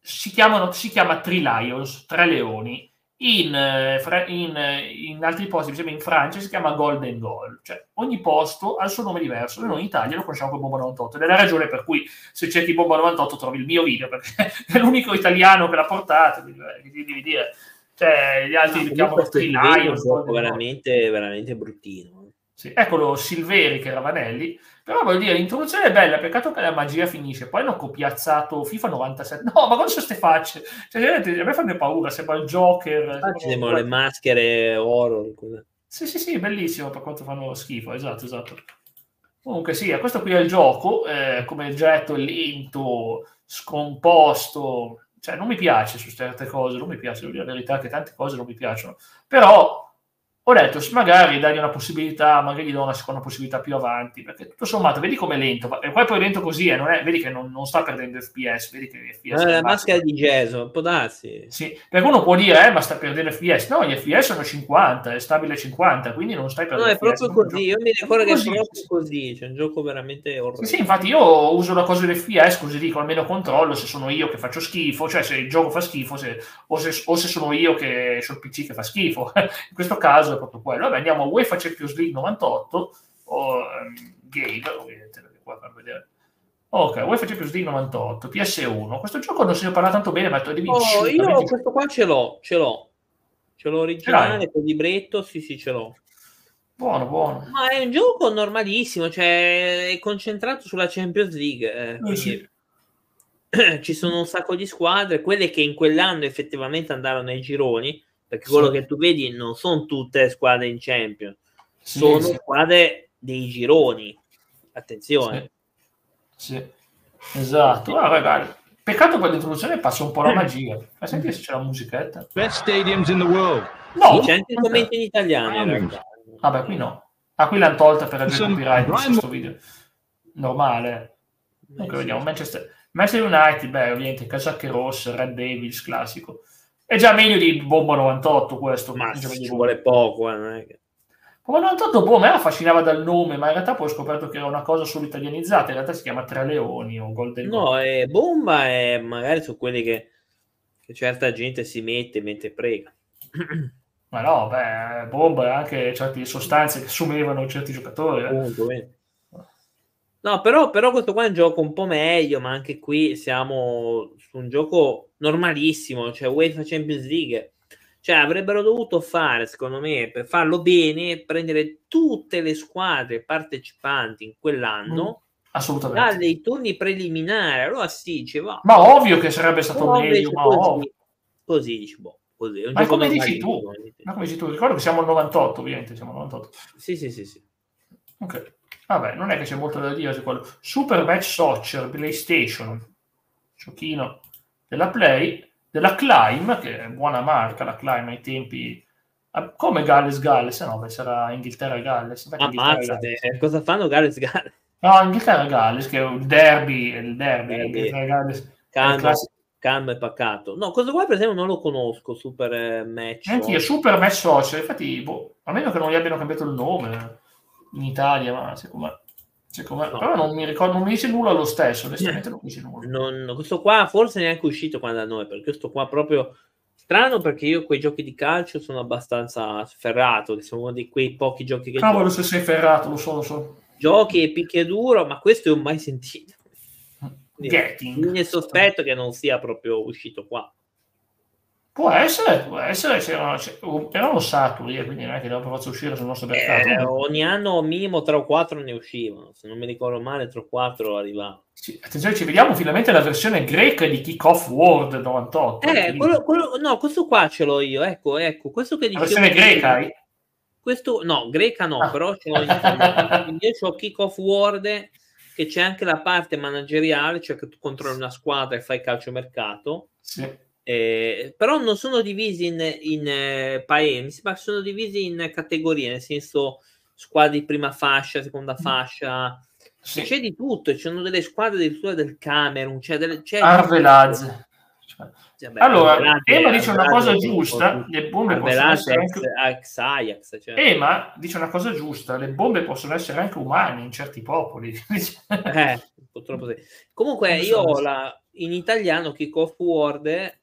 si, chiamano, si chiama Three Lions, tre leoni in, eh, in, eh, in, altri posti, per esempio in Francia, si chiama Golden Goal, cioè ogni posto ha il suo nome diverso. Noi in Italia lo conosciamo come Bomba 98 ed è la ragione per cui se cerchi Bomba 98 trovi il mio video perché è l'unico italiano che l'ha portato. Quindi, devi dire, cioè, gli altri li chiamano Lions. Veramente, veramente bruttino. Sì, eccolo Silveri che era Vanelli, però voglio dire, l'introduzione è bella, peccato che la magia finisce, poi hanno copiazzato FIFA 97, no, ma cosa sono queste facce? Cioè, a me fanno paura, sembra il Joker. Ci sembrano le maschere oro. Sì, sì, sì, bellissimo per quanto fanno schifo, esatto, esatto. Comunque sì, questo qui è il gioco, eh, come è lento, scomposto, cioè non mi piace su certe cose, non mi piace, devo dire la verità che tante cose non mi piacciono, però ho detto magari dargli una possibilità, magari gli do una seconda possibilità più avanti, perché tutto sommato vedi com'è lento, e poi poi lento così, eh, non è, vedi che non, non, sta perdendo FPS, vedi che FPS... Eh, la maschera di Geso, può darsi. Sì, perché uno può dire, eh, ma sta perdendo FPS, no, gli FPS sono 50, è stabile 50, quindi non stai perdendo No, è proprio così, io mi ricordo che è proprio così, c'è un gioco veramente orrendo. Sì, sì, infatti io uso la cosa dell'FPS, così dico, almeno controllo se sono io che faccio schifo, cioè se il gioco fa schifo, se, o, se, o se sono io che il PC che fa schifo, in questo caso è proprio quello. Vabbè, andiamo a UEFA Champions League 98 o um, Game, ovviamente, perché qua per vedere. Ok, UEFA Champions League 98, PS1. Questo gioco non se ne parla tanto bene, ma devi oh, io questo qua ce l'ho, ce l'ho. Ce l'ho originale con libretto, sì, sì, ce l'ho. Buono, buono. Ma è un gioco normalissimo, cioè è concentrato sulla Champions League. Eh, sì. Ci sono un sacco di squadre, quelle che in quell'anno effettivamente andarono ai gironi, perché quello sì. che tu vedi non sono tutte squadre in Champions, sono sì. squadre dei gironi. Attenzione. Sì, sì. esatto. Ah, ragazzi, peccato per l'introduzione passa un po' la magia. Fai sentire se c'è la musichetta. Best stadiums in the world. No, sì, c'è anche il commento in italiano. Vabbè, qui no. Ah, qui l'hanno tolta per il copyright di questo video. Normale. Dunque, vediamo. Manchester, Manchester United, beh, ovviamente, casacche rosse, Red Devils, classico. È già meglio di Bomba 98 questo. Ma ci vuole poco, eh, non è che... Bomba 98, boh, a me affascinava dal nome, ma in realtà poi ho scoperto che era una cosa solo italianizzata, in realtà si chiama Tre Leoni o Golden No, è Bomba è magari su quelli che, che certa gente si mette mentre prega. Ma no, beh, bomba e anche certe sostanze che assumevano certi giocatori. Eh. Appunto, no, però, però, questo qua è un gioco un po' meglio, ma anche qui siamo su un gioco normalissimo, cioè UEFA Champions League. Cioè, avrebbero dovuto fare, secondo me, per farlo bene, prendere tutte le squadre partecipanti in quell'anno. Mm, assolutamente. Dei turni preliminari, allora sì, diceva. Ma ovvio che sarebbe stato meglio, ma così, così dici, boh così. Ma come dici tu? Ma come dici tu? Ricordo che siamo al 98, ovviamente, siamo al 98. Sì, sì, sì, sì. Ok. Vabbè, non è che c'è molto da dire su quello. Super Match Soccer, PlayStation, giochino della Play, della Climb, che è buona marca, la Climb ai tempi... Ah, come Galles Galles? Eh no, beh, sarà Inghilterra e Galles. Ammazzate, Galles. cosa fanno Galles Galles? No, Inghilterra e Galles, che è il derby, il derby, derby. Inghilterra e Galles. Calma, calmo e pacato. No, questo qua per esempio non lo conosco, Super eh, Match. Anche io, Super Match Social, infatti, boh, a meno che non gli abbiano cambiato il nome in Italia, ma secondo me... Secondo me no. Però non mi ricordo, non mi dice nulla lo stesso, onestamente non mi dice nulla. Non, questo qua forse neanche uscito quando da noi, perché questo qua proprio strano perché io quei giochi di calcio sono abbastanza ferrato, che sono uno di quei pochi giochi che... Cavolo se sei ferrato, lo so, lo so. Giochi e picchiaduro, ma questo ho mai sentito. Getting. Il sospetto che non sia proprio uscito qua. Può essere, può essere, c'erano, erano Saturn, quindi non è che devono proprio uscire sul nostro mercato. Eh, ogni anno minimo 3 o 4 ne uscivano, se non mi ricordo male 3 o 4 arrivavano. Sì, attenzione, ci vediamo finalmente la versione greca di Kick Off World 98. Eh, quello, quello, no, questo qua ce l'ho io, ecco, ecco, questo che dicevo... La versione greca hai? Questo, no, greca no, ah. però ce l'ho io. io ho Kick Off World che c'è anche la parte manageriale, cioè che tu controlli una squadra e fai calciomercato. Sì. Eh, però non sono divisi in, in eh, paesi, ma sono divisi in categorie, nel senso squadre di prima fascia, seconda mm. fascia. Sì. C'è di tutto, ci sono delle squadre addirittura del Camerun, c'è delle, c'è Arvelaz. Cioè, beh, allora, Ema dice una cosa giusta, le bombe possono essere anche... Ajax, cioè. Ema dice una cosa giusta, le bombe possono essere anche umane in certi popoli. eh, purtroppo sì. Comunque io ho la, in italiano Kick Off Word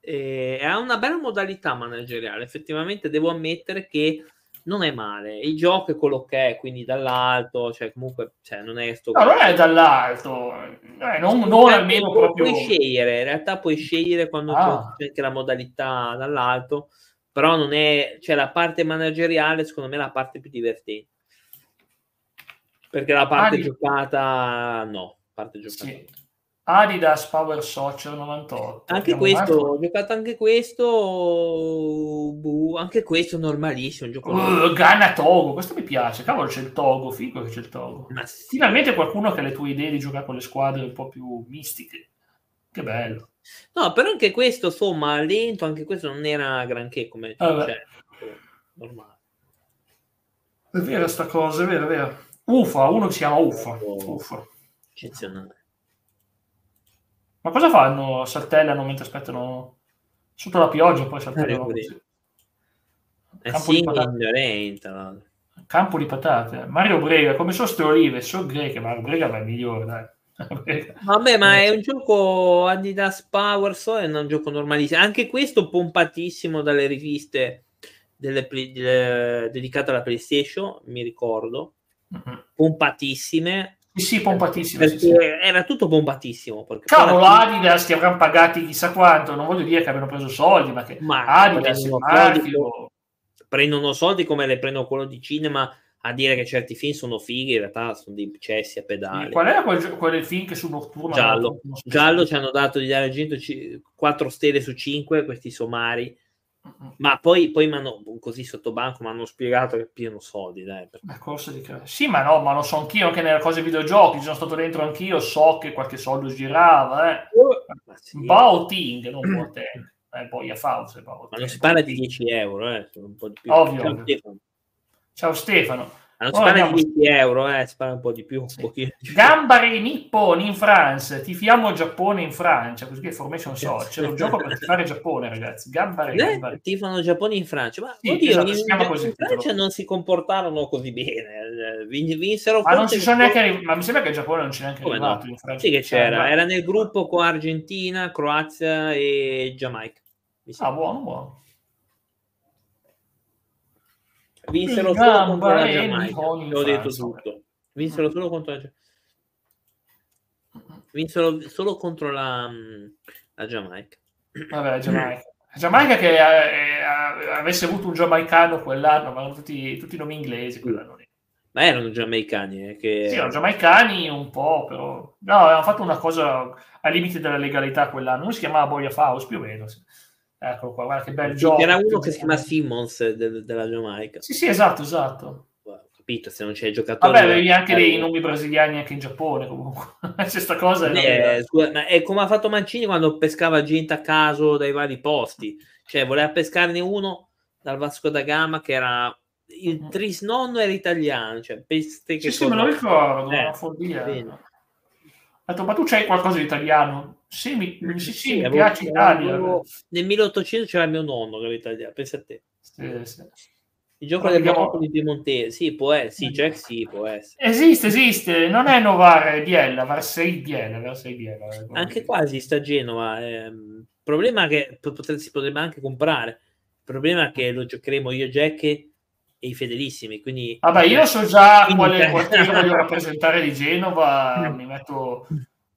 eh, ha una bella modalità manageriale, effettivamente devo ammettere che non è male. Il gioco è quello che è, quindi dall'alto, cioè comunque cioè, non è sto... No, non è dall'alto, eh, non, non almeno proprio... Puoi scegliere, in realtà puoi scegliere quando ah. c'è anche la modalità dall'alto, però non è... cioè la parte manageriale secondo me è la parte più divertente. Perché la parte ah, giocata no, parte giocata. Sì. Adidas Power Soccer 98. Anche questo, ho giocato anche questo, buh, anche questo normalissimo. Gioco uh, Ghana Togo, questo mi piace, cavolo c'è il Togo, figo che c'è il Togo. Ma sì. Finalmente qualcuno che ha le tue idee di giocare con le squadre un po' più mistiche. Che bello. No, però anche questo, insomma, lento, anche questo non era granché come ah, cioè, normale. È vera sta cosa, è vera, è vera. Ufa, uno che si chiama Ufa. Ufa. Eccezionale. Ma cosa fanno? Saltellano mentre aspettano sotto la pioggia, poi saltellano eh, Campo, di patate. Campo di patate. Mario Brega, come sono ste olive? So greche, Mario Brega va migliore, dai. Vabbè, ma è un gioco Adidas Power, so, è un gioco normalissimo. Anche questo pompatissimo dalle riviste delle, delle, dedicate alla PlayStation, mi ricordo. Mm-hmm. Pompatissime sì, sì, pompatissimo. Sì, sì. Era tutto pompatissimo. Cavolo, Adidas ti avranno pagati chissà quanto. Non voglio dire che abbiano preso soldi, ma che ma Adidas prendono soldi come le prendono quello di cinema a dire che certi film sono fighi, in realtà sono dei cessi a pedali. Sì, qual era quel, quel film che su Notturno? Giallo. Giallo ci hanno dato di dare 4 stelle su 5, questi somari Ma poi, poi hanno, così sotto banco mi hanno spiegato che pieno soldi. Dai, per... La corsa di credito. Sì, ma no, ma lo so anch'io anche nelle cose videogiochi. Ci sono stato dentro anch'io. So che qualche soldo girava. Eh. Sì. Baoting, non Boateng. Eh, poi a Faust. Ma non si parla di 10 euro, eh. Un po' di più. Ovvio. Ciao Stefano. Ciao Stefano. Ma non si parla di 10 euro, eh, si parla un po' di più. Sì. Un Gambari Nippon in France, tifiamo Giappone in Francia, così che Formation so, c'è un gioco per tifare Giappone, ragazzi. Gambari, eh, Gambari. Tifano Giappone in Francia, ma sì, oddio, esatto, in, così, in Francia non si comportarono così bene, vinsero ma non ci sono neanche arri- ma mi sembra che il Giappone non c'è neanche Come arrivato no? in Francia. Sì che c'era, era nel gruppo con Argentina, Croazia e Giamaica. Ah, buono, buono vinsero solo contro la Giamaica. Ho detto tutto. Vinsero solo contro la Giamaica. Vinsero solo contro la, la Giamaica. Vabbè, la Giamaica. La Giamaica che eh, avesse avuto un giamaicano quell'anno, ma erano tutti, tutti nomi inglesi quell'anno lì. Ma erano giamaicani, eh, che... Sì, erano giamaicani un po', però... No, avevano fatto una cosa al limite della legalità quell'anno. Uno si chiamava Boia Faust, più o meno. Sì. Ecco qua, guarda che bel gioco. C'era uno che si chiama Simmons de- della Giamaica. Sì, sì, esatto, esatto. Ho capito, se non c'è giocatore... Vabbè, avevi anche dei nomi brasiliani anche in Giappone, comunque. c'è sta cosa... Eh, scusa, ma è come ha fatto Mancini quando pescava gente a caso dai vari posti. Cioè, voleva pescarne uno dal Vasco da Gama che era... Il trisnonno era italiano, cioè, peste che... Sì, sì, me lo ricordo, eh, una follia. Bene detto, ma tu c'hai qualcosa di italiano? Sì, mi, sì, sì, mi piace Italia. Nel 1800 c'era mio nonno che era italiano, pensa a te. Sì, sì. Il gioco del abbiamo... di Piemontese, sì, può essere, sì, Jack sì, può essere. Esiste, esiste, non è Novare Biella, Varsei Biella, Varsei Biella. Eh, anche qua esiste a Genova, eh. il problema è che si potrebbe anche comprare, il problema è che lo giocheremo io Jack e i fedelissimi, quindi... Vabbè, io so già quale quartiere voglio rappresentare di Genova, mi metto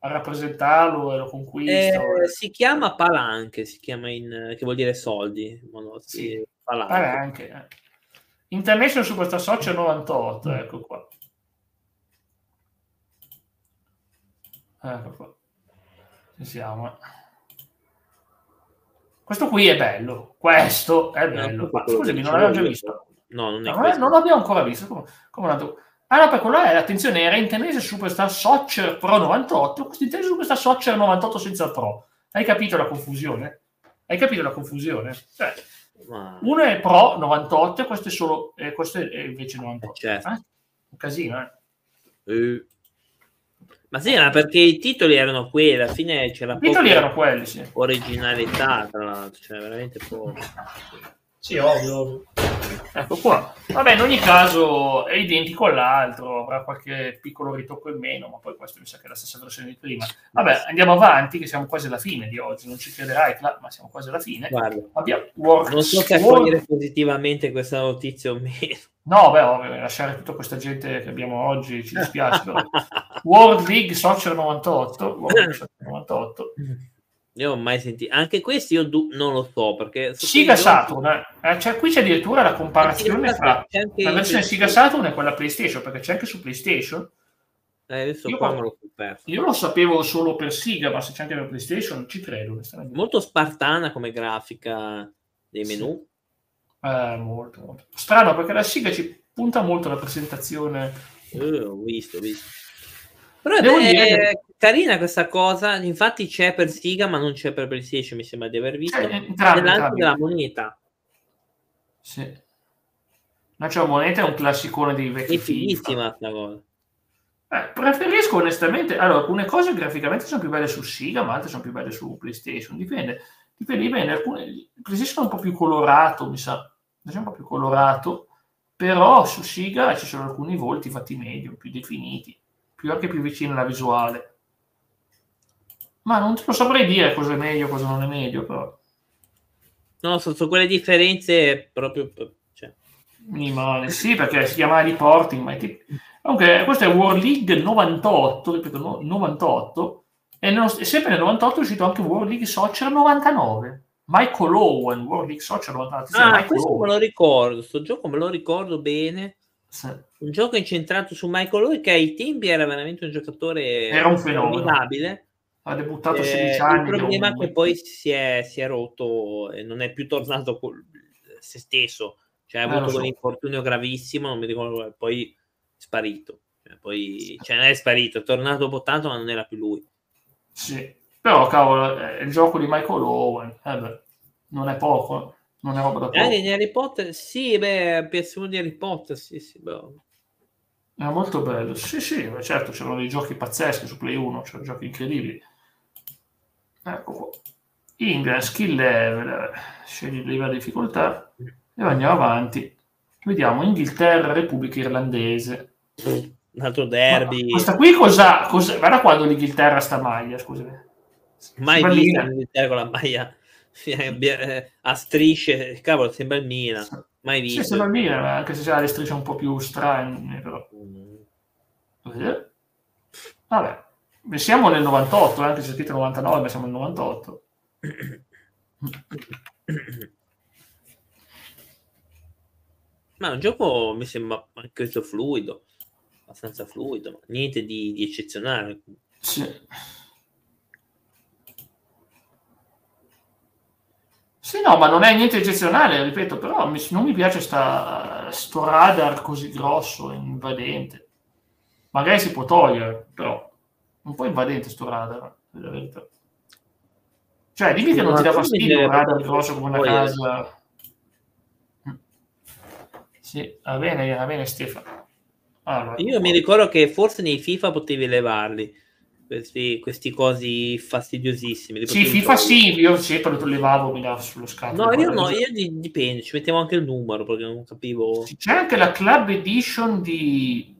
a rappresentarlo e lo conquisto. Eh, si chiama Palanche, si chiama in, che vuol dire soldi. Sì, Palanche. Palanche. Eh. International Superstar Soccer 98, ecco qua. Ecco qua. Ci siamo. Eh. Questo qui è bello. Questo è bello. No, scusami, non l'avevo già visto. No, non è no. Non l'abbiamo ancora visto. Come, come no, per quello è, attenzione, era Internet Superstar Soccer Pro 98, questo Internet Superstar Soccer 98 senza Pro. Hai capito la confusione? Hai capito la confusione? Cioè. Uno è Pro 98 e questo è solo, eh, questo è invece 98. Eh, certo. eh? Un casino, eh? eh. Ma sì, ma perché i titoli erano quelli, alla fine c'era I titoli erano quelli, sì. Originalità, tra l'altro, cioè veramente poco. Sì, ovvio. Ecco qua. Vabbè, in ogni caso è identico all'altro, avrà qualche piccolo ritocco in meno, ma poi questo mi sa che è la stessa versione di prima. Vabbè, andiamo avanti, che siamo quasi alla fine di oggi. Non ci crederai, ma siamo quasi alla fine. Guarda, Abbiamo World non so se accogliere positivamente questa notizia o meno. No, beh, ovvio, lasciare tutta questa gente che abbiamo oggi ci dispiace. World League Soccer 98. World League Soccer 98. Io ho mai sentito, anche questi io du- non lo so perché Siga Saturn, eh, cioè, qui c'è addirittura la comparazione fra la versione Siga Saturn e quella PlayStation, perché c'è anche su PlayStation. Eh, adesso io, qua lo io lo sapevo solo per Siga, ma se c'è anche per PlayStation ci credo. Molto spartana come grafica dei menu. Sì. Eh, molto, molto. Strano perché la Siga ci punta molto la presentazione. Eh, ho visto, ho visto. Però Devo è, dire... carina questa cosa, infatti c'è per Siga ma non c'è per PlayStation, mi sembra di aver visto, eh, entrambi. della moneta. Sì. Ma c'è una moneta è un classicone dei vecchi È fighissima questa cosa. Eh, preferisco onestamente, allora alcune cose graficamente sono più belle su Siga, ma altre sono più belle su PlayStation, dipende. Dipende, dipende. Alcune, PlayStation è un po' più colorato, mi sa, è un po' più colorato, però su Siga ci sono alcuni volti fatti meglio, più definiti più anche più vicino alla visuale. Ma non te lo saprei dire cosa è meglio, cosa non è meglio, però. No, sono, sono quelle differenze proprio... Cioè. Minimali, sì, perché si chiama reporting, ma è tipo... Comunque, questo è World League 98, ripeto, 98, e, nello, e sempre nel 98 è uscito anche World League Soccer 99. Michael Owen, World League Soccer 99. Ah, questo Owen. me lo ricordo, sto gioco me lo ricordo bene. Un gioco incentrato su Michael Owen che ai tempi era veramente un giocatore era un fenomeno. ha debuttato a 16 anni. Il problema è che poi si è, si è, rotto e non è più tornato con se stesso. Cioè, ha eh, avuto so. un infortunio gravissimo, non mi ricordo, poi è sparito. Cioè, poi, cioè, è sparito, è tornato dopo tanto, ma non era più lui. Sì, però cavolo, è il gioco di Michael Owen, eh beh, non è poco, non è roba da poco. Anche in Harry Potter, sì, beh, PS1 di Harry Potter, sì, sì, però... Era molto bello, sì, sì, certo, c'erano dei giochi pazzeschi su Play 1, c'erano giochi incredibili. Ecco qua. England, skill level, scegli il livello di difficoltà e andiamo avanti. Vediamo Inghilterra, Repubblica Irlandese. Un altro derby. Ma questa qui cosa, cosa... Guarda quando l'Inghilterra sta maglia, scusami. Mai vista l'Inghilterra con la maglia a strisce, cavolo, sembra il Milan. Mai visto. Sì, sembra il Milan, anche se ha le strisce un po' più strane, però. Mm. Vabbè, siamo nel 98, anche se c'è scritto 99, ma siamo nel 98. Ma un gioco mi sembra anche questo fluido, abbastanza fluido, niente di, di eccezionale. Sì. Sì, no, ma non è niente eccezionale, ripeto, però mi, non mi piace sta, sto radar così grosso, invadente. Magari si può togliere, però un po' invadente sto radar, la verità. Cioè, dimmi che non ti dà fastidio un radar grosso come una casa. Sì, va bene, va bene Stefano. Allora, Io mi ricordo che forse nei FIFA potevi levarli. Questi, questi cosi fastidiosissimi. Sì, FIFA sì, io sempre lo levavo, mi dava sullo scatto. No, io no, io dipende, ci mettevo anche il numero perché non capivo. C'è anche la Club Edition di...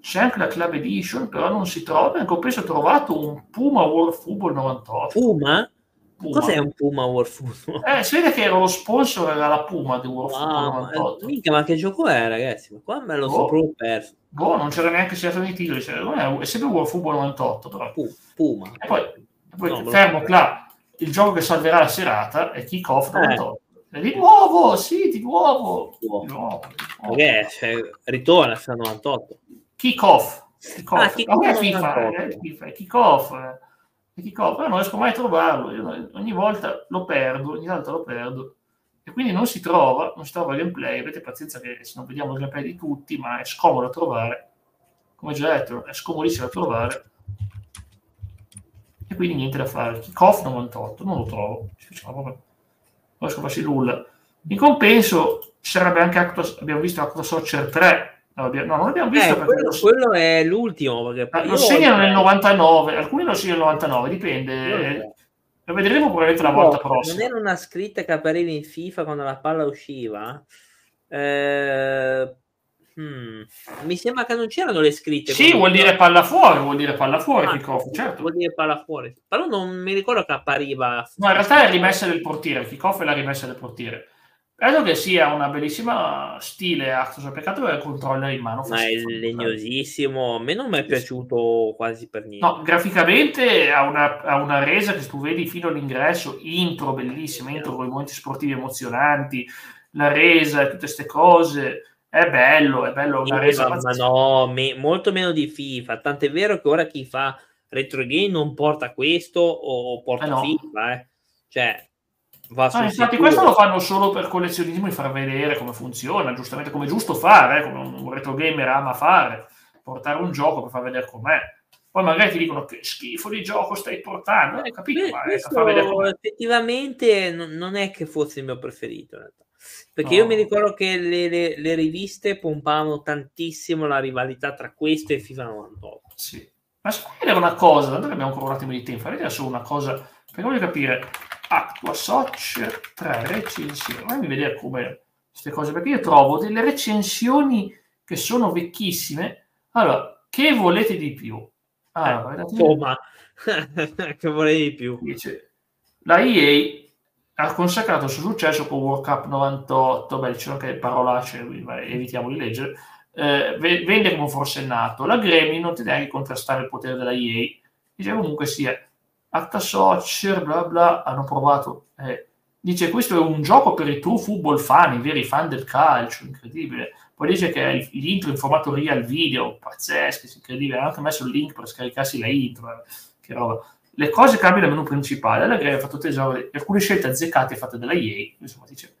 C'è anche la Club Edition, però non si trova. Ecco, penso ho trovato un Puma World Football 98. Puma? Puma. Cos'è un Puma World Football? Eh, si vede che era lo sponsor, era la Puma di World wow, Football eh, Minchia, ma che gioco è, ragazzi? Ma qua me lo boh. so proprio perso. Boh, non c'era neanche nei titoli, cioè, è sempre World Football 98, però. Puma. E poi, e poi no, fermo là, il gioco che salverà la serata è Kick-Off 98. Eh. Di nuovo, sì, di nuovo. Di nuovo. Di nuovo. Okay, cioè, ritorna a 98. Kick-Off. Kick-off. Ah, kick-off. Non è FIFA, è FIFA, è Kick-Off. Eh e dico, però non riesco mai a trovarlo, Io ogni volta lo perdo, ogni volta lo perdo, e quindi non si trova, non si trova il gameplay, avete pazienza che se non vediamo il gameplay di tutti, ma è scomodo da trovare, come già detto, è scomodissimo da trovare, e quindi niente da fare. Kickoff 98, non lo trovo, non riesco a farsi nulla. In compenso sarebbe anche Actua, abbiamo visto Actua Soccer 3, No, non l'abbiamo visto. Eh, quello, lo... quello, è l'ultimo. Perché lo segnano nel 99, alcuni lo segnano nel 99, dipende. Lo vedremo probabilmente la volta no, prossima. Non era una scritta che appariva in FIFA quando la palla usciva? Eh, hmm. Mi sembra che non c'erano le scritte. Sì, vuol dire palla fuori, vuol dire palla fuori, ah, certo. Vuol dire palla fuori. Però non mi ricordo che appariva. No, in realtà è la rimessa del portiere, kickoff è la rimessa del portiere. Credo che sia una bellissima stile Actos, peccato che il controller in mano. Ma è legnosissimo, a me non mi è piaciuto quasi per niente. No, graficamente ha una, ha una resa che tu vedi fino all'ingresso, intro bellissima, intro con i momenti sportivi emozionanti, la resa e tutte queste cose. È bello, è bello una resa. Ma no, me, molto meno di FIFA, tant'è vero che ora chi fa retro game non porta questo o porta eh no. FIFA, eh. Cioè, ah, infatti questo lo fanno solo per collezionismo e far vedere come funziona, giustamente come è giusto fare, eh, come un retro gamer ama fare, portare un gioco per far vedere com'è. Poi magari ti dicono che schifo di gioco stai portando, eh, capito? Ma effettivamente non è che fosse il mio preferito. Perché no. io mi ricordo che le, le, le, riviste pompavano tantissimo la rivalità tra questo e FIFA 98. Sì. Ma se vedere una cosa, tanto che abbiamo ancora un attimo di tempo, vedere solo una cosa, perché voglio capire Acqua Soc 3 recensioni. Fammi vedere come queste cose, perché io trovo delle recensioni che sono vecchissime. Allora, che volete di più? Allora, eh, insomma, che volete di più? Dice, la EA ha consacrato il suo successo con World Cup 98, beh, c'erano anche parolacce, evitiamo di leggere, eh, vende come un forsennato. La Gremlin non ti deve contrastare il potere della EA, dice comunque sia Acta Soccer, bla bla, hanno provato. Eh, dice questo è un gioco per i true football fan, i veri fan del calcio, incredibile. Poi dice che è l'intro in formato real video, pazzesco, incredibile. Hanno anche messo il link per scaricarsi la intro, eh, che roba. le cose cambiano nel menu principale, Allegri ha fatto tesoro di alcune scelte azzeccate fatte dalla EA, insomma, dice.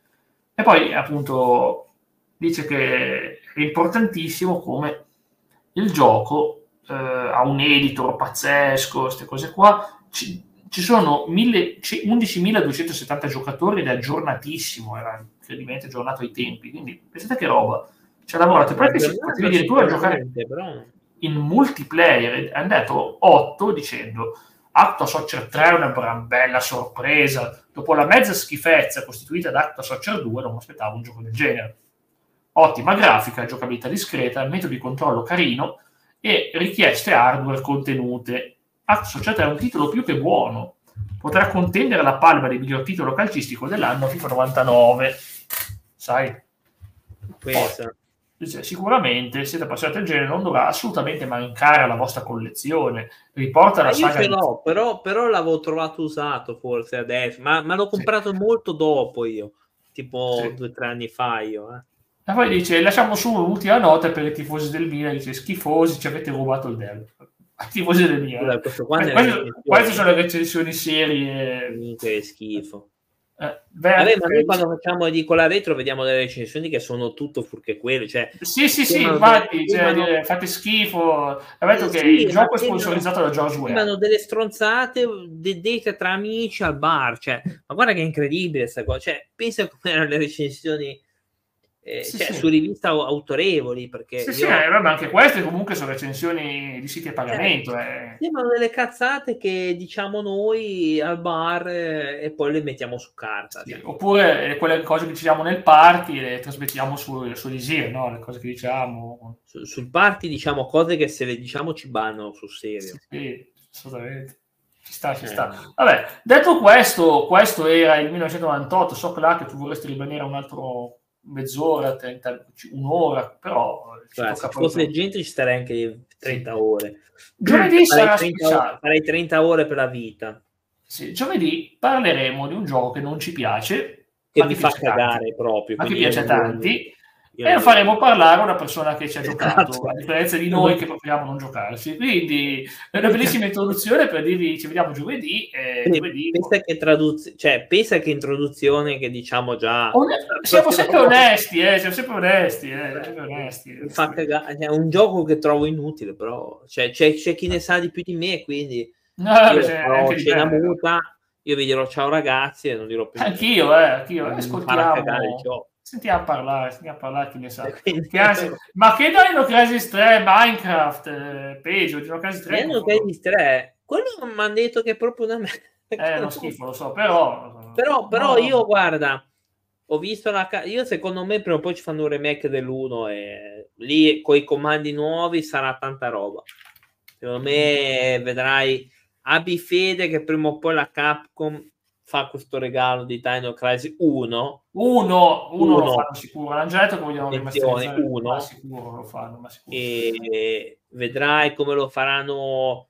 e poi appunto dice che è importantissimo come il gioco eh, ha un editor pazzesco, queste cose qua, ci, ci sono 11.270 giocatori ed è aggiornatissimo, era incredibilmente aggiornato ai tempi, quindi pensate che roba, ci ha lavorato, poi che si poteva addirittura giocare in multiplayer, hanno detto 8 dicendo Acto Soccer 3 è una gran bella sorpresa, dopo la mezza schifezza costituita da Acto Soccer 2 non mi aspettavo un gioco del genere. Ottima grafica, giocabilità discreta, metodo di controllo carino e richieste hardware contenute associata a un titolo più che buono. Potrà contendere la palma del miglior titolo calcistico dell'anno FIFA 99. Sai? Dice, sicuramente siete appassionati del genere, non dovrà assolutamente mancare alla vostra collezione. Riporta la saga. Io no, però, però l'avevo trovato usato forse adesso, ma, ma l'ho comprato sì. molto dopo io, tipo sì. due o tre anni fa io. Eh. E poi dice: Lasciamo su un'ultima nota per i tifosi del Milan. Dice: Schifosi, ci avete rubato il Dev tifosi del Milan. Queste, queste sono le recensioni serie. Che schifo. Eh, Vabbè, ma noi quando facciamo di quella retro vediamo delle recensioni che sono tutto furché quelle. Cioè, sì, sì, sì, infatti, cioè, dire, fate schifo. Ha detto che sì, il gioco è sponsorizzato da George Ware. Hanno delle stronzate dette tra amici al bar. Cioè, ma guarda che è incredibile questa cosa. Cioè, pensa come erano le recensioni eh, sì, cioè, sì. su riviste autorevoli. Perché sì, io... sì, eh, ma anche queste comunque sono recensioni di siti a pagamento. Eh. Sembrano delle cazzate che diciamo noi al bar eh, e poi le mettiamo su carta. Sì, oppure eh, quelle cose che diciamo nel party le trasmettiamo su, su Lisir, no? le cose che diciamo. Su, sul party diciamo cose che se le diciamo ci bannano sul serio. Sì, assolutamente. Ci sta, ci sta. Vabbè, detto questo, questo era il 1998. So là che tu vorresti rimanere un altro mezz'ora, 30, un'ora, però... Cioè, se fosse gente ci starei anche 30 ore. Giovedì sarà 30 ore, farei 30 ore per la vita. Sì, giovedì parleremo di un gioco che non ci piace, che mi fa cagare tanti, proprio. Ma che piace a tanti, e lo faremo parlare a una persona che ci ha esatto. giocato, a differenza di noi che proponiamo non giocarci. Quindi è una bellissima introduzione per dirvi ci vediamo giovedì. giovedì pensa, che traduz- cioè, pensa che introduzione che diciamo già... siamo sempre onesti, eh, siamo sempre onesti. Eh, sempre onesti fa cagare. È un gioco che trovo inutile, però cioè, c'è, c'è, chi ne sa di più di me, quindi... No, io farò cena muta, io vi dirò ciao ragazzi e non dirò più... Anch'io, eh, anch'io. Ascoltiamo sentiamo parlare, sentiamo parlare chi ne sa. Ma che danno Crisis 3 Minecraft? Eh, peggio, Dino Crisis 3. Dino Crisis 3, quello mi hanno detto che è proprio una merda. È uno schifo, lo so, però... Però, però no. io, guarda, ho visto la... Io secondo me prima o poi ci fanno un remake dell'1 e lì con i comandi nuovi sarà tanta roba. Secondo me vedrai... Abbi fede che prima o poi la Capcom fa questo regalo di Dino Crisis 1 uno, uno, lo fanno sicuro. L'hanno già detto che vogliono rimasterizzare uno. Ma sicuro lo fanno ma sicuro. e vedrai come lo faranno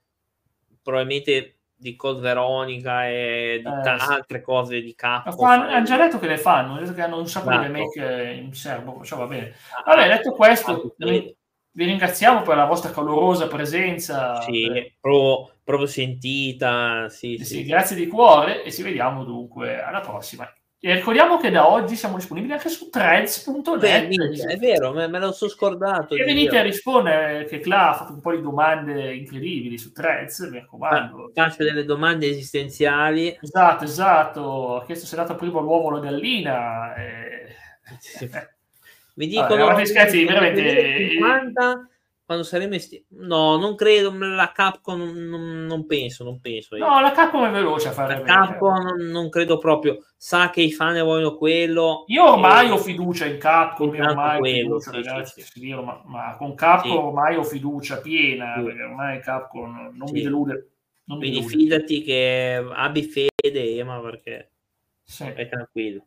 probabilmente di Code Veronica e di eh, altre cose di Capcom hanno già detto che le fanno hanno detto che hanno un sacco esatto. di remake in serbo cioè va bene. Vabbè detto questo vi ringraziamo per la vostra calorosa presenza. Sì, per... proprio, proprio, sentita. Sì, sì, sì, grazie di cuore e ci vediamo dunque alla prossima. E ricordiamo che da oggi siamo disponibili anche su threads.net. è vero, me, me lo sono scordato. E venite dire. a rispondere, che Cla ha fatto un po' di domande incredibili su threads, mi raccomando. Faccio delle domande esistenziali. Esatto, esatto. Ha chiesto se è dato prima l'uovo o la gallina. E... Sì. Mi dicono Vabbè, scherzi, veramente 50 quando saremo esti... no, non credo la Capcom non, non, penso, non penso io. no, la Capcom è veloce a fare la Capcom non, non, credo proprio. Sa che i fan vogliono quello. Io ormai e... ho fiducia in Capcom ormai quello, fiducia, sì, ragazzi, sì, sì. Ma, ma, con Capcom ormai ho fiducia piena perché ormai Capcom non mi delude non quindi mi delude. fidati che abbi fede Ema perché è tranquillo